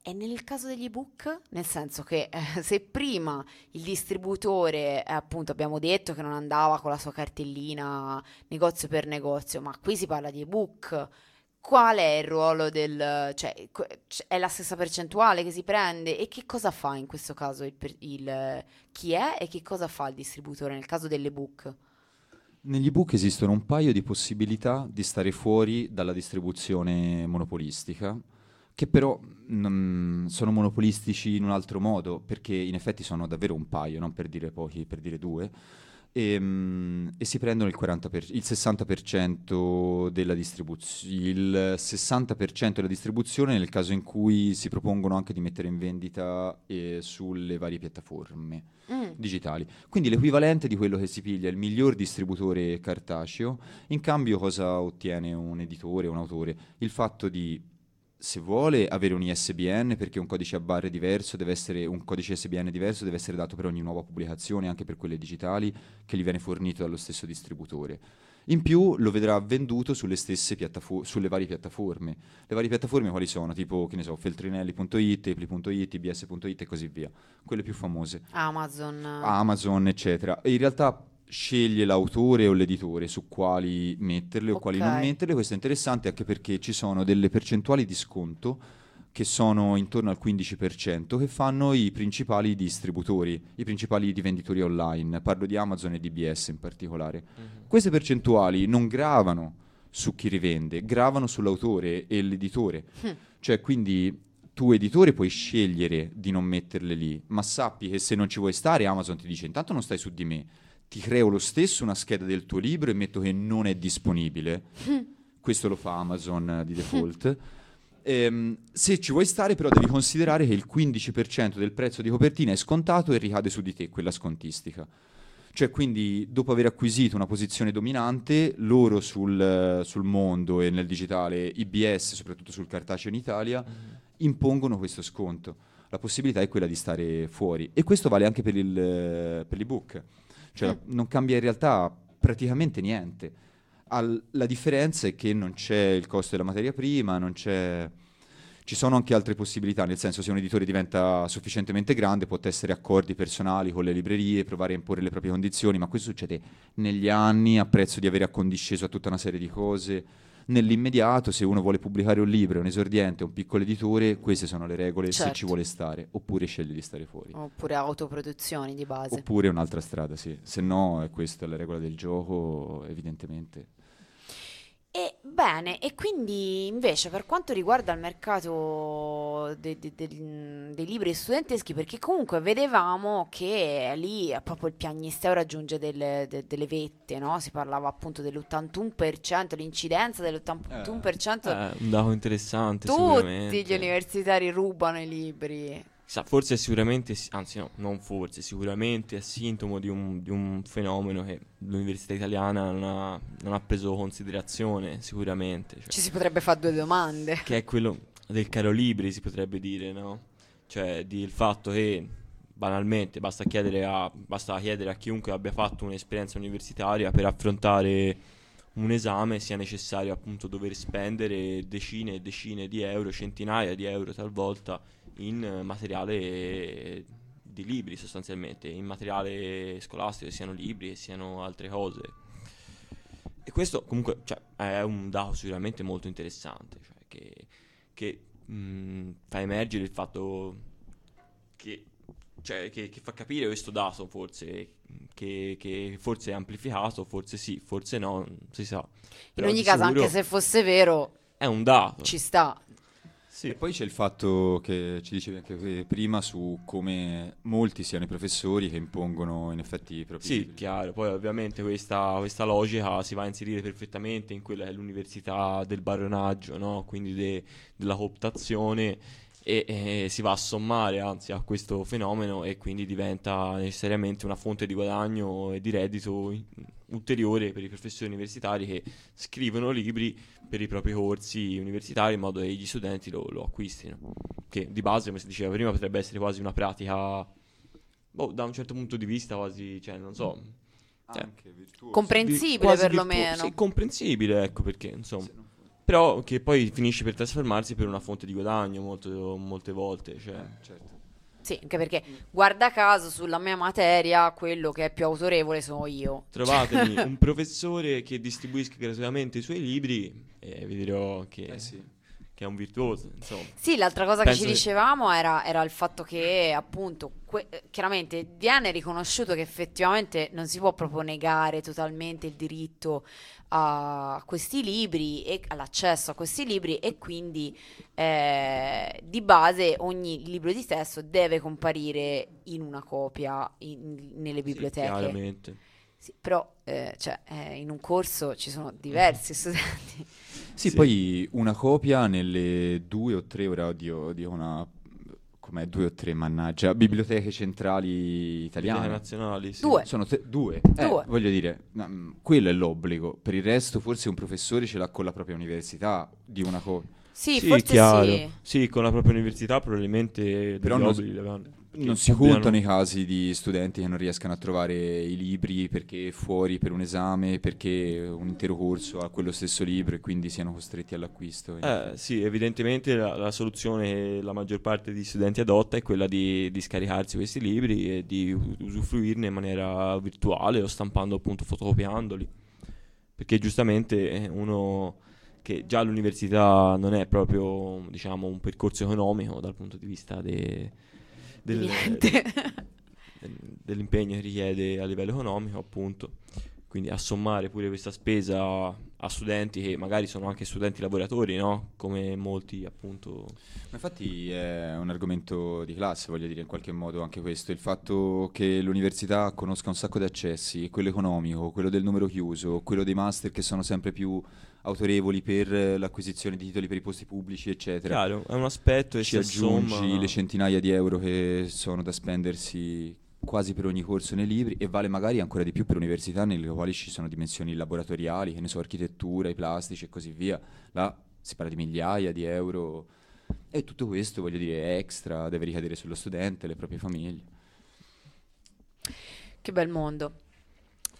E nel caso degli ebook, nel senso che eh, se prima il distributore, eh, appunto, abbiamo detto che non andava con la sua cartellina negozio per negozio, ma qui si parla di ebook. Qual è il ruolo del... cioè, è la stessa percentuale che si prende? E che cosa fa in questo caso il, il- chi è e che cosa fa il distributore nel caso dell'ebook? Negli ebook esistono un paio di possibilità di stare fuori dalla distribuzione monopolistica, che però mm, sono monopolistici in un altro modo, perché in effetti sono davvero un paio, non per dire pochi, per dire due, e, mm, e si prendono il, 40 per- il 60% della distribuzione, il 60% della distribuzione nel caso in cui si propongono anche di mettere in vendita eh, sulle varie piattaforme Mm, digitali. Quindi l'equivalente di quello che si piglia il miglior distributore cartaceo, in cambio cosa ottiene un editore, un autore? Il fatto di, se vuole, avere un ISBN, perché un codice a barre diverso deve essere, un codice ISBN diverso deve essere dato per ogni nuova pubblicazione, anche per quelle digitali, che gli viene fornito dallo stesso distributore. In più lo vedrà venduto sulle stesse piattafo- sulle varie piattaforme. Le varie piattaforme quali sono? Tipo, che ne so, feltrinelli.it, epli.it, ibs.it e così via. Quelle più famose. Amazon. Amazon, eccetera. E in realtà sceglie l'autore o l'editore su quali metterle o quali non metterle. Questo è interessante anche perché ci sono delle percentuali di sconto che sono intorno al 15% che fanno i principali distributori, i principali rivenditori online. Parlo di Amazon e di BS in particolare. Queste percentuali non gravano su chi rivende, gravano sull'autore e l'editore. Hm. Cioè, quindi tu editore puoi scegliere di non metterle lì, ma sappi che se non ci vuoi stare, Amazon ti dice intanto non stai su di me, ti creo lo stesso una scheda del tuo libro e metto che non è disponibile. Questo lo fa Amazon eh, di default. Ehm, se ci vuoi stare, però, devi considerare che il 15% del prezzo di copertina è scontato e ricade su di te, quella scontistica. Cioè, quindi, dopo aver acquisito una posizione dominante, loro sul, sul mondo e nel digitale, IBS, soprattutto sul cartaceo in Italia, impongono questo sconto. La possibilità è quella di stare fuori. E questo vale anche per, il, per l'ebook. Cioè, la- non cambia in realtà praticamente niente. Al- la differenza è che non c'è il costo della materia prima, non c'è... Ci sono anche altre possibilità, nel senso se un editore diventa sufficientemente grande può tessere accordi personali con le librerie, provare a imporre le proprie condizioni, ma questo succede negli anni a prezzo di avere accondisceso a tutta una serie di cose. Nell'immediato, se uno vuole pubblicare un libro, un esordiente, un piccolo editore, queste sono le regole se Certo. ci vuole stare, oppure sceglie di stare fuori. Oppure autoproduzioni di base. Oppure un'altra strada, sì. Se no, è questa la regola del gioco, evidentemente. E bene, e quindi invece per quanto riguarda il mercato de- de- del- dei libri studenteschi, perché comunque vedevamo che lì eh, proprio il piagnisteo raggiunge delle, de- delle vette, no? Si parlava appunto dell'81%, l'incidenza dell'81%, Eh, un dato interessante tutti gli universitari rubano i libri. Chissà, forse è sicuramente, anzi no, non forse, sicuramente è sintomo di un, di un fenomeno che l'università italiana non ha, non ha preso considerazione, sicuramente. cioè, Ci si potrebbe fare due domande. che è quello del caro libri, si potrebbe dire, no? Cioè, il fatto che banalmente basta chiedere, a, basta chiedere a chiunque abbia fatto un'esperienza universitaria per affrontare un esame sia necessario appunto dover spendere decine e decine di euro, centinaia di euro talvolta in eh, materiale di libri sostanzialmente, in materiale scolastico, siano libri e siano altre cose. E questo comunque cioè, è un dato sicuramente molto interessante, cioè che, che, mh, fa emergere il fatto che, cioè, che, che fa capire questo dato forse, che, che forse è amplificato, forse sì, forse no, non si sa. In Però ogni di caso, anche se fosse vero, è un dato. ci sta. Sì. E poi c'è il fatto che ci dicevi anche prima su come molti siano i professori che impongono in effetti i propri Sì, libri. chiaro, poi ovviamente questa, questa logica si va a inserire perfettamente in quella che è l'università del baronaggio, no? quindi de- della cooptazione e, e si va a sommare anzi a questo fenomeno e quindi diventa necessariamente una fonte di guadagno e di reddito ulteriore per i professori universitari che scrivono libri per i propri corsi universitari in modo che gli studenti lo, lo acquistino, che di base, come si diceva prima, potrebbe essere quasi una pratica boh, da un certo punto di vista quasi, cioè, non so, cioè. Comprensibile perlomeno. virtuoso. Sì, comprensibile, ecco perché, insomma. Però che poi finisce per trasformarsi per una fonte di guadagno molto- molte volte, cioè. Eh, certo. Sì, anche perché guarda caso sulla mia materia quello che è più autorevole sono io. Trovatemi un professore che distribuisca gratuitamente i suoi libri e vi dirò che, Eh sì. che è un virtuoso, insomma. Sì, l'altra cosa Penso che ci che- dicevamo era, era il fatto che appunto que- chiaramente viene riconosciuto che effettivamente non si può proprio negare totalmente il diritto a questi libri e all'accesso a questi libri e quindi eh, di base ogni libro di testo deve comparire in una copia in- nelle Sì, biblioteche. chiaramente. Sì, però eh, cioè, eh, in un corso ci sono diversi studenti. Sì, Sì. poi una copia nelle due o tre, ora oddio, dico una... com'è due o tre, mannaggia, biblioteche centrali Biblioteche italiane. nazionali, sì. Due. Sono te- due. Eh, Due. voglio dire, mm, quello è l'obbligo. Per il resto forse un professore ce l'ha con la propria università di una copia. Sì, Sì, forse chiaro. sì. Sì, con la propria università probabilmente Però non- obblighi. Non si obbligano- contano i casi di studenti che non riescano a trovare i libri perché fuori per un esame, perché un intero corso ha quello stesso libro e quindi siano costretti all'acquisto. Eh, sì, evidentemente la, la soluzione che la maggior parte degli studenti adotta è quella di, di scaricarsi questi libri e di usufruirne in maniera virtuale o stampando appunto fotocopiandoli. Perché giustamente eh, uno che già all'università non è proprio, diciamo, un percorso economico dal punto di vista de- del, dell'impegno che richiede a livello economico, appunto. Quindi assommare pure questa spesa a studenti che magari sono anche studenti lavoratori, no? Come molti, appunto. Ma infatti è un argomento di classe, voglio dire, in qualche modo anche questo, il fatto che l'università conosca un sacco di accessi, quello economico, quello del numero chiuso, quello dei master che sono sempre più autorevoli per l'acquisizione di titoli per i posti pubblici, eccetera. Chiaro, è un aspetto e Ci aggiungi assomma- le centinaia di euro che sono da spendersi quasi per ogni corso nei libri e vale magari ancora di più per università nelle quali ci sono dimensioni laboratoriali, che ne so, architettura, i plastici e così via. Là si parla di migliaia di euro e tutto questo, voglio dire, è extra, deve ricadere sullo studente, le proprie famiglie. Che bel mondo.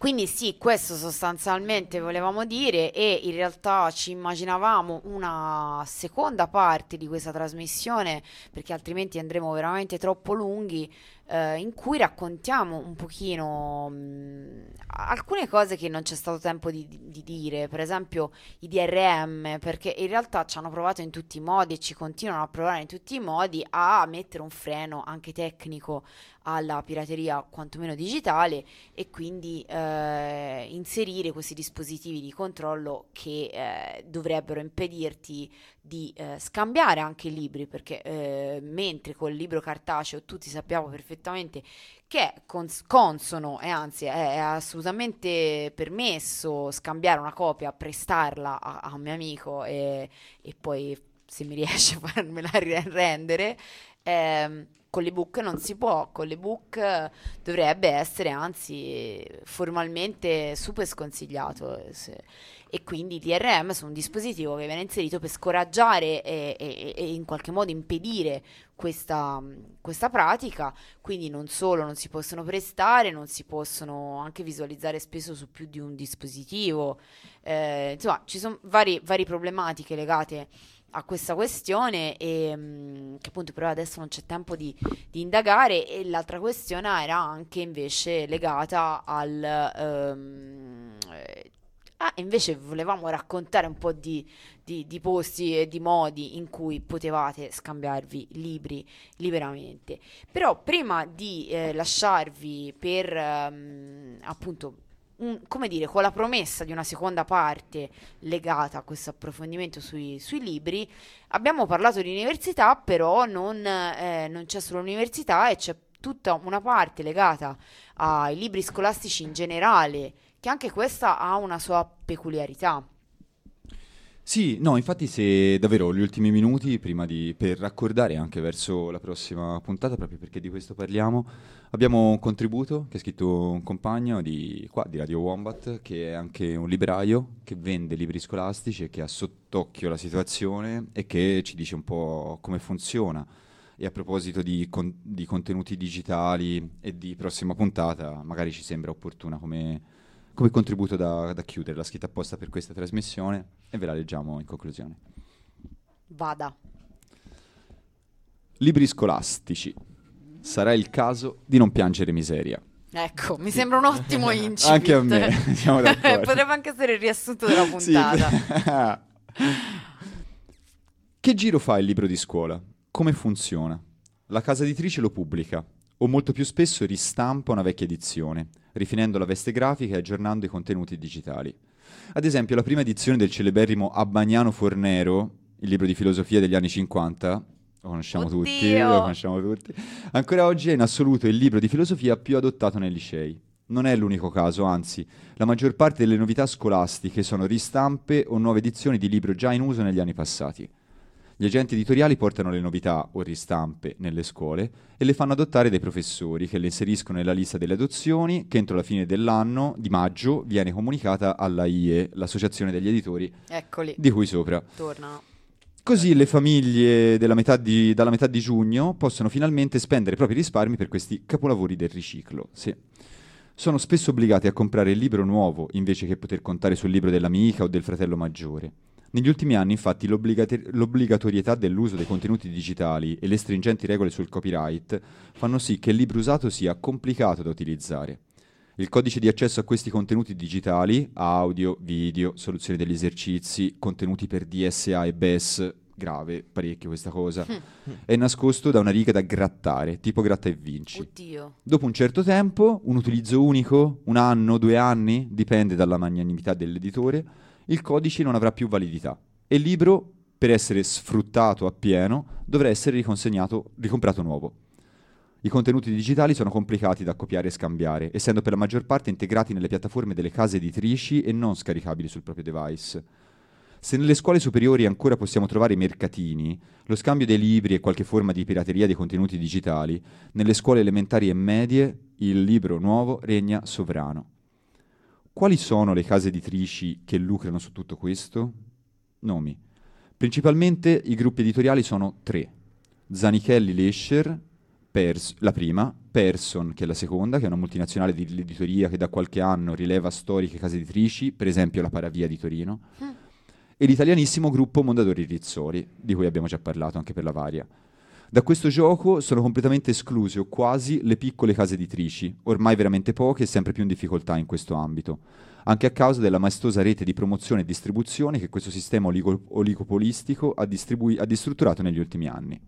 Quindi sì, questo sostanzialmente volevamo dire e in realtà ci immaginavamo una seconda parte di questa trasmissione perché altrimenti andremo veramente troppo lunghi eh, in cui raccontiamo un pochino mh, alcune cose che non c'è stato tempo di, di- di dire, per esempio i DRM, perché in realtà ci hanno provato in tutti i modi e ci continuano a provare in tutti i modi a mettere un freno anche tecnico alla pirateria quantomeno digitale e quindi eh, inserire questi dispositivi di controllo che eh, dovrebbero impedirti di eh, scambiare anche i libri perché eh, mentre col libro cartaceo tutti sappiamo perfettamente che è cons- consono e anzi è, assolutamente permesso scambiare una copia, prestarla a, a un mio amico e, e poi se mi riesce a farmela rendere ehm, con l'ebook non si può, con l'ebook dovrebbe essere anzi formalmente super sconsigliato. eh, se- e quindi i DRM sono un dispositivo che viene inserito per scoraggiare e, e- e in qualche modo impedire questa, questa pratica, quindi non solo non si possono prestare, non si possono anche visualizzare spesso su più di un dispositivo, Eh, insomma ci sono varie, varie problematiche legate a questa questione e mm, che appunto però adesso non c'è tempo di, di indagare. E l'altra questione era anche invece legata al ehm, eh, ah, invece volevamo raccontare un po' di, di- di posti e di modi in cui potevate scambiarvi libri liberamente. Però prima di eh, lasciarvi per ehm, appunto un- come dire, con la promessa di una seconda parte legata a questo approfondimento sui, sui libri, abbiamo parlato di università, però non, eh, non c'è solo l'università e c'è tutta una parte legata ai libri scolastici in generale, che anche questa ha una sua peculiarità. Sì, no, infatti se davvero gli ultimi minuti prima di, per raccordare anche verso la prossima puntata, proprio perché di questo parliamo, abbiamo un contributo che ha scritto un compagno di, qua, di Radio Wombat, che è anche un libraio, che vende libri scolastici e che ha sott'occhio la situazione e che ci dice un po' come funziona. E a proposito di, con- di contenuti digitali e di prossima puntata, magari ci sembra opportuna come, come contributo da, da chiudere, l'ha scritta apposta per questa trasmissione e ve la leggiamo in conclusione. Vada. Libri scolastici. Sarà il caso di non piangere miseria. Ecco, mi sembra un ottimo incipit. Anche a me, siamo d'accordo. Potrebbe anche essere il riassunto della puntata. che giro fa il libro di scuola? Come funziona? La casa editrice lo pubblica, o molto più spesso ristampa una vecchia edizione, rifinendo la veste grafica e aggiornando i contenuti digitali. Ad esempio, la prima edizione del celeberrimo Abbagnano Fornero, il libro di filosofia degli anni 50, lo conosciamo tutti, lo conosciamo tutti, ancora oggi è in assoluto il libro di filosofia più adottato nei licei. Non è l'unico caso, anzi, la maggior parte delle novità scolastiche sono ristampe o nuove edizioni di libro già in uso negli anni passati. Gli agenti editoriali portano le novità o ristampe nelle scuole e le fanno adottare dai professori che le inseriscono nella lista delle adozioni che entro la fine dell'anno di maggio viene comunicata alla IE, l'associazione degli editori Eccoli, di cui sopra. tornano. Così le famiglie metà di- dalla metà di giugno possono finalmente spendere i propri risparmi per questi capolavori del riciclo. Sì. Sono spesso obbligati a comprare il libro nuovo invece che poter contare sul libro dell'amica o del fratello maggiore. Negli ultimi anni, infatti, l'obbligatorietà dell'uso dei contenuti digitali e le stringenti regole sul copyright fanno sì che il libro usato sia complicato da utilizzare. Il codice di accesso a questi contenuti digitali, audio, video, soluzioni degli esercizi, contenuti per DSA e BES, grave parecchio questa cosa, è nascosto da una riga da grattare, tipo gratta e vinci. Oddio. Dopo un certo tempo, un utilizzo unico, un anno, due anni, dipende dalla magnanimità dell'editore, il codice non avrà più validità e il libro, per essere sfruttato appieno, dovrà essere riconsegnato, ricomprato nuovo. I contenuti digitali sono complicati da copiare e scambiare, essendo per la maggior parte integrati nelle piattaforme delle case editrici e non scaricabili sul proprio device. Se nelle scuole superiori ancora possiamo trovare i mercatini, lo scambio dei libri e qualche forma di pirateria dei contenuti digitali, nelle scuole elementari e medie il libro nuovo regna sovrano. Quali sono le case editrici che lucrano su tutto questo? Nomi. Principalmente i gruppi editoriali sono tre. Zanichelli Lescher, Pers- la prima, Person, che è la seconda, che è una multinazionale di editoria che da qualche anno rileva storiche case editrici, per esempio la Paravia di Torino, e l'italianissimo gruppo Mondadori Rizzoli, di cui abbiamo già parlato anche per la Varia. Da questo gioco sono completamente escluse o quasi le piccole case editrici, ormai veramente poche e sempre più in difficoltà in questo ambito, anche a causa della maestosa rete di promozione e distribuzione che questo sistema oligo- oligopolistico ha, distribui- ha distrutturato negli ultimi anni.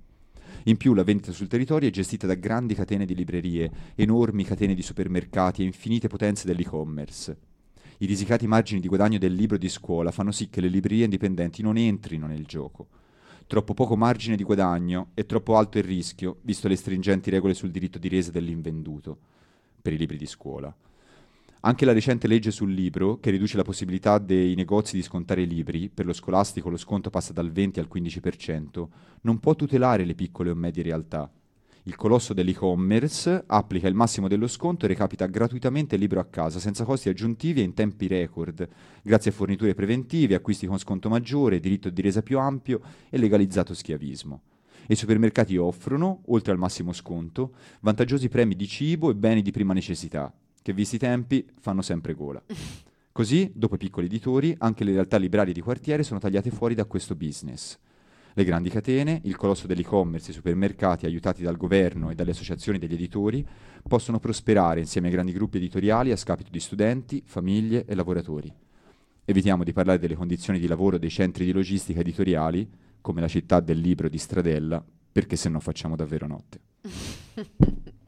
In più la vendita sul territorio è gestita da grandi catene di librerie, enormi catene di supermercati e infinite potenze dell'e-commerce. I risicati margini di guadagno del libro di scuola fanno sì che le librerie indipendenti non entrino nel gioco. Troppo poco margine di guadagno e troppo alto il rischio, visto le stringenti regole sul diritto di resa dell'invenduto per i libri di scuola. Anche la recente legge sul libro, che riduce la possibilità dei negozi di scontare i libri, per lo scolastico lo sconto passa dal 20 al 15%, non può tutelare le piccole o medie realtà. Il colosso dell'e-commerce applica il massimo dello sconto e recapita gratuitamente il libro a casa, senza costi aggiuntivi e in tempi record, grazie a forniture preventive, acquisti con sconto maggiore, diritto di resa più ampio e legalizzato schiavismo. E i supermercati offrono, oltre al massimo sconto, vantaggiosi premi di cibo e beni di prima necessità, che visti i tempi fanno sempre gola. Così, dopo i piccoli editori, anche le realtà librarie di quartiere sono tagliate fuori da questo business. Le grandi catene, il colosso dell'e-commerce, i supermercati aiutati dal governo e dalle associazioni degli editori possono prosperare insieme ai grandi gruppi editoriali a scapito di studenti, famiglie e lavoratori. Evitiamo di parlare delle condizioni di lavoro dei centri di logistica editoriali, come la città del libro di Stradella, perché se no facciamo davvero notte.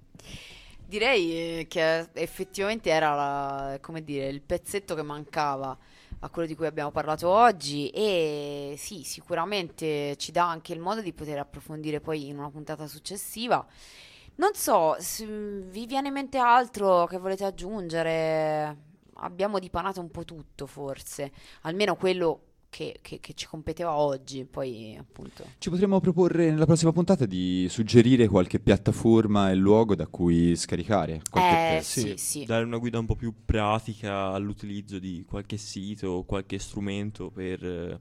Direi eh, che effettivamente era la- dire, il pezzetto che mancava a quello di cui abbiamo parlato oggi e sì, sicuramente ci dà anche il modo di poter approfondire poi in una puntata successiva. Non so, se vi viene in mente altro che volete aggiungere? Abbiamo dipanato un po' tutto forse, almeno quello che, che- che ci competeva oggi, poi appunto... Ci potremmo proporre nella prossima puntata di suggerire qualche piattaforma e luogo da cui scaricare. Qualche Eh, sì, sì. dare una guida un po' più pratica all'utilizzo di qualche sito o qualche strumento per...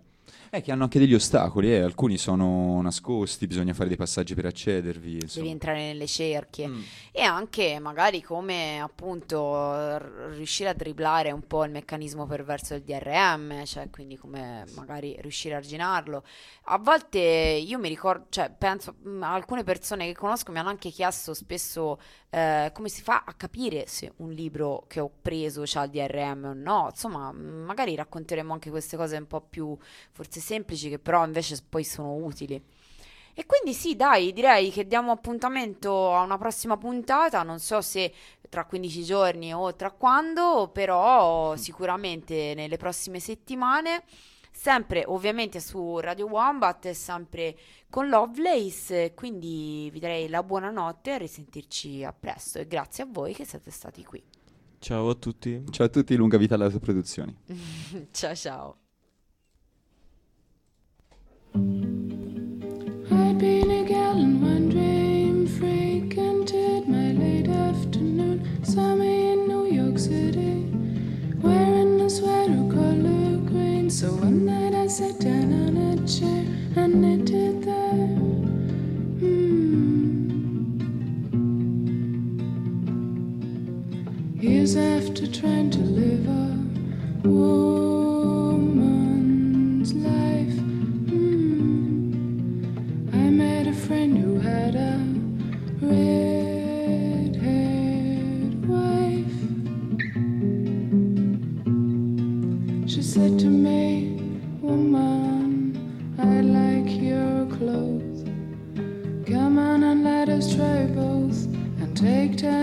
eh, che hanno anche degli ostacoli, eh, alcuni sono nascosti, bisogna fare dei passaggi per accedervi. Devi Insomma. entrare nelle cerchie. Mm. E anche magari come appunto r- riuscire a dribblare un po' il meccanismo perverso del DRM, cioè quindi come magari riuscire a arginarlo. A volte io mi ricordo, cioè penso, mh, alcune persone che conosco mi hanno anche chiesto spesso eh, come si fa a capire se un libro che ho preso ha il DRM o no. Insomma, magari racconteremo anche queste cose un po' più forse semplici che però invece poi sono utili. E quindi sì, dai, direi che diamo appuntamento a una prossima puntata, non so se tra 15 giorni o tra quando, però sicuramente nelle prossime settimane, sempre ovviamente su Radio Wombat e sempre con Lovelace, quindi vi direi la buonanotte e a risentirci a presto e grazie a voi che siete stati qui. Ciao a tutti. Ciao a tutti, lunga vita alle produzioni. ciao ciao. So one night I sat down on a chair and knitted there. Hmm. Years after trying to live a woman's take time.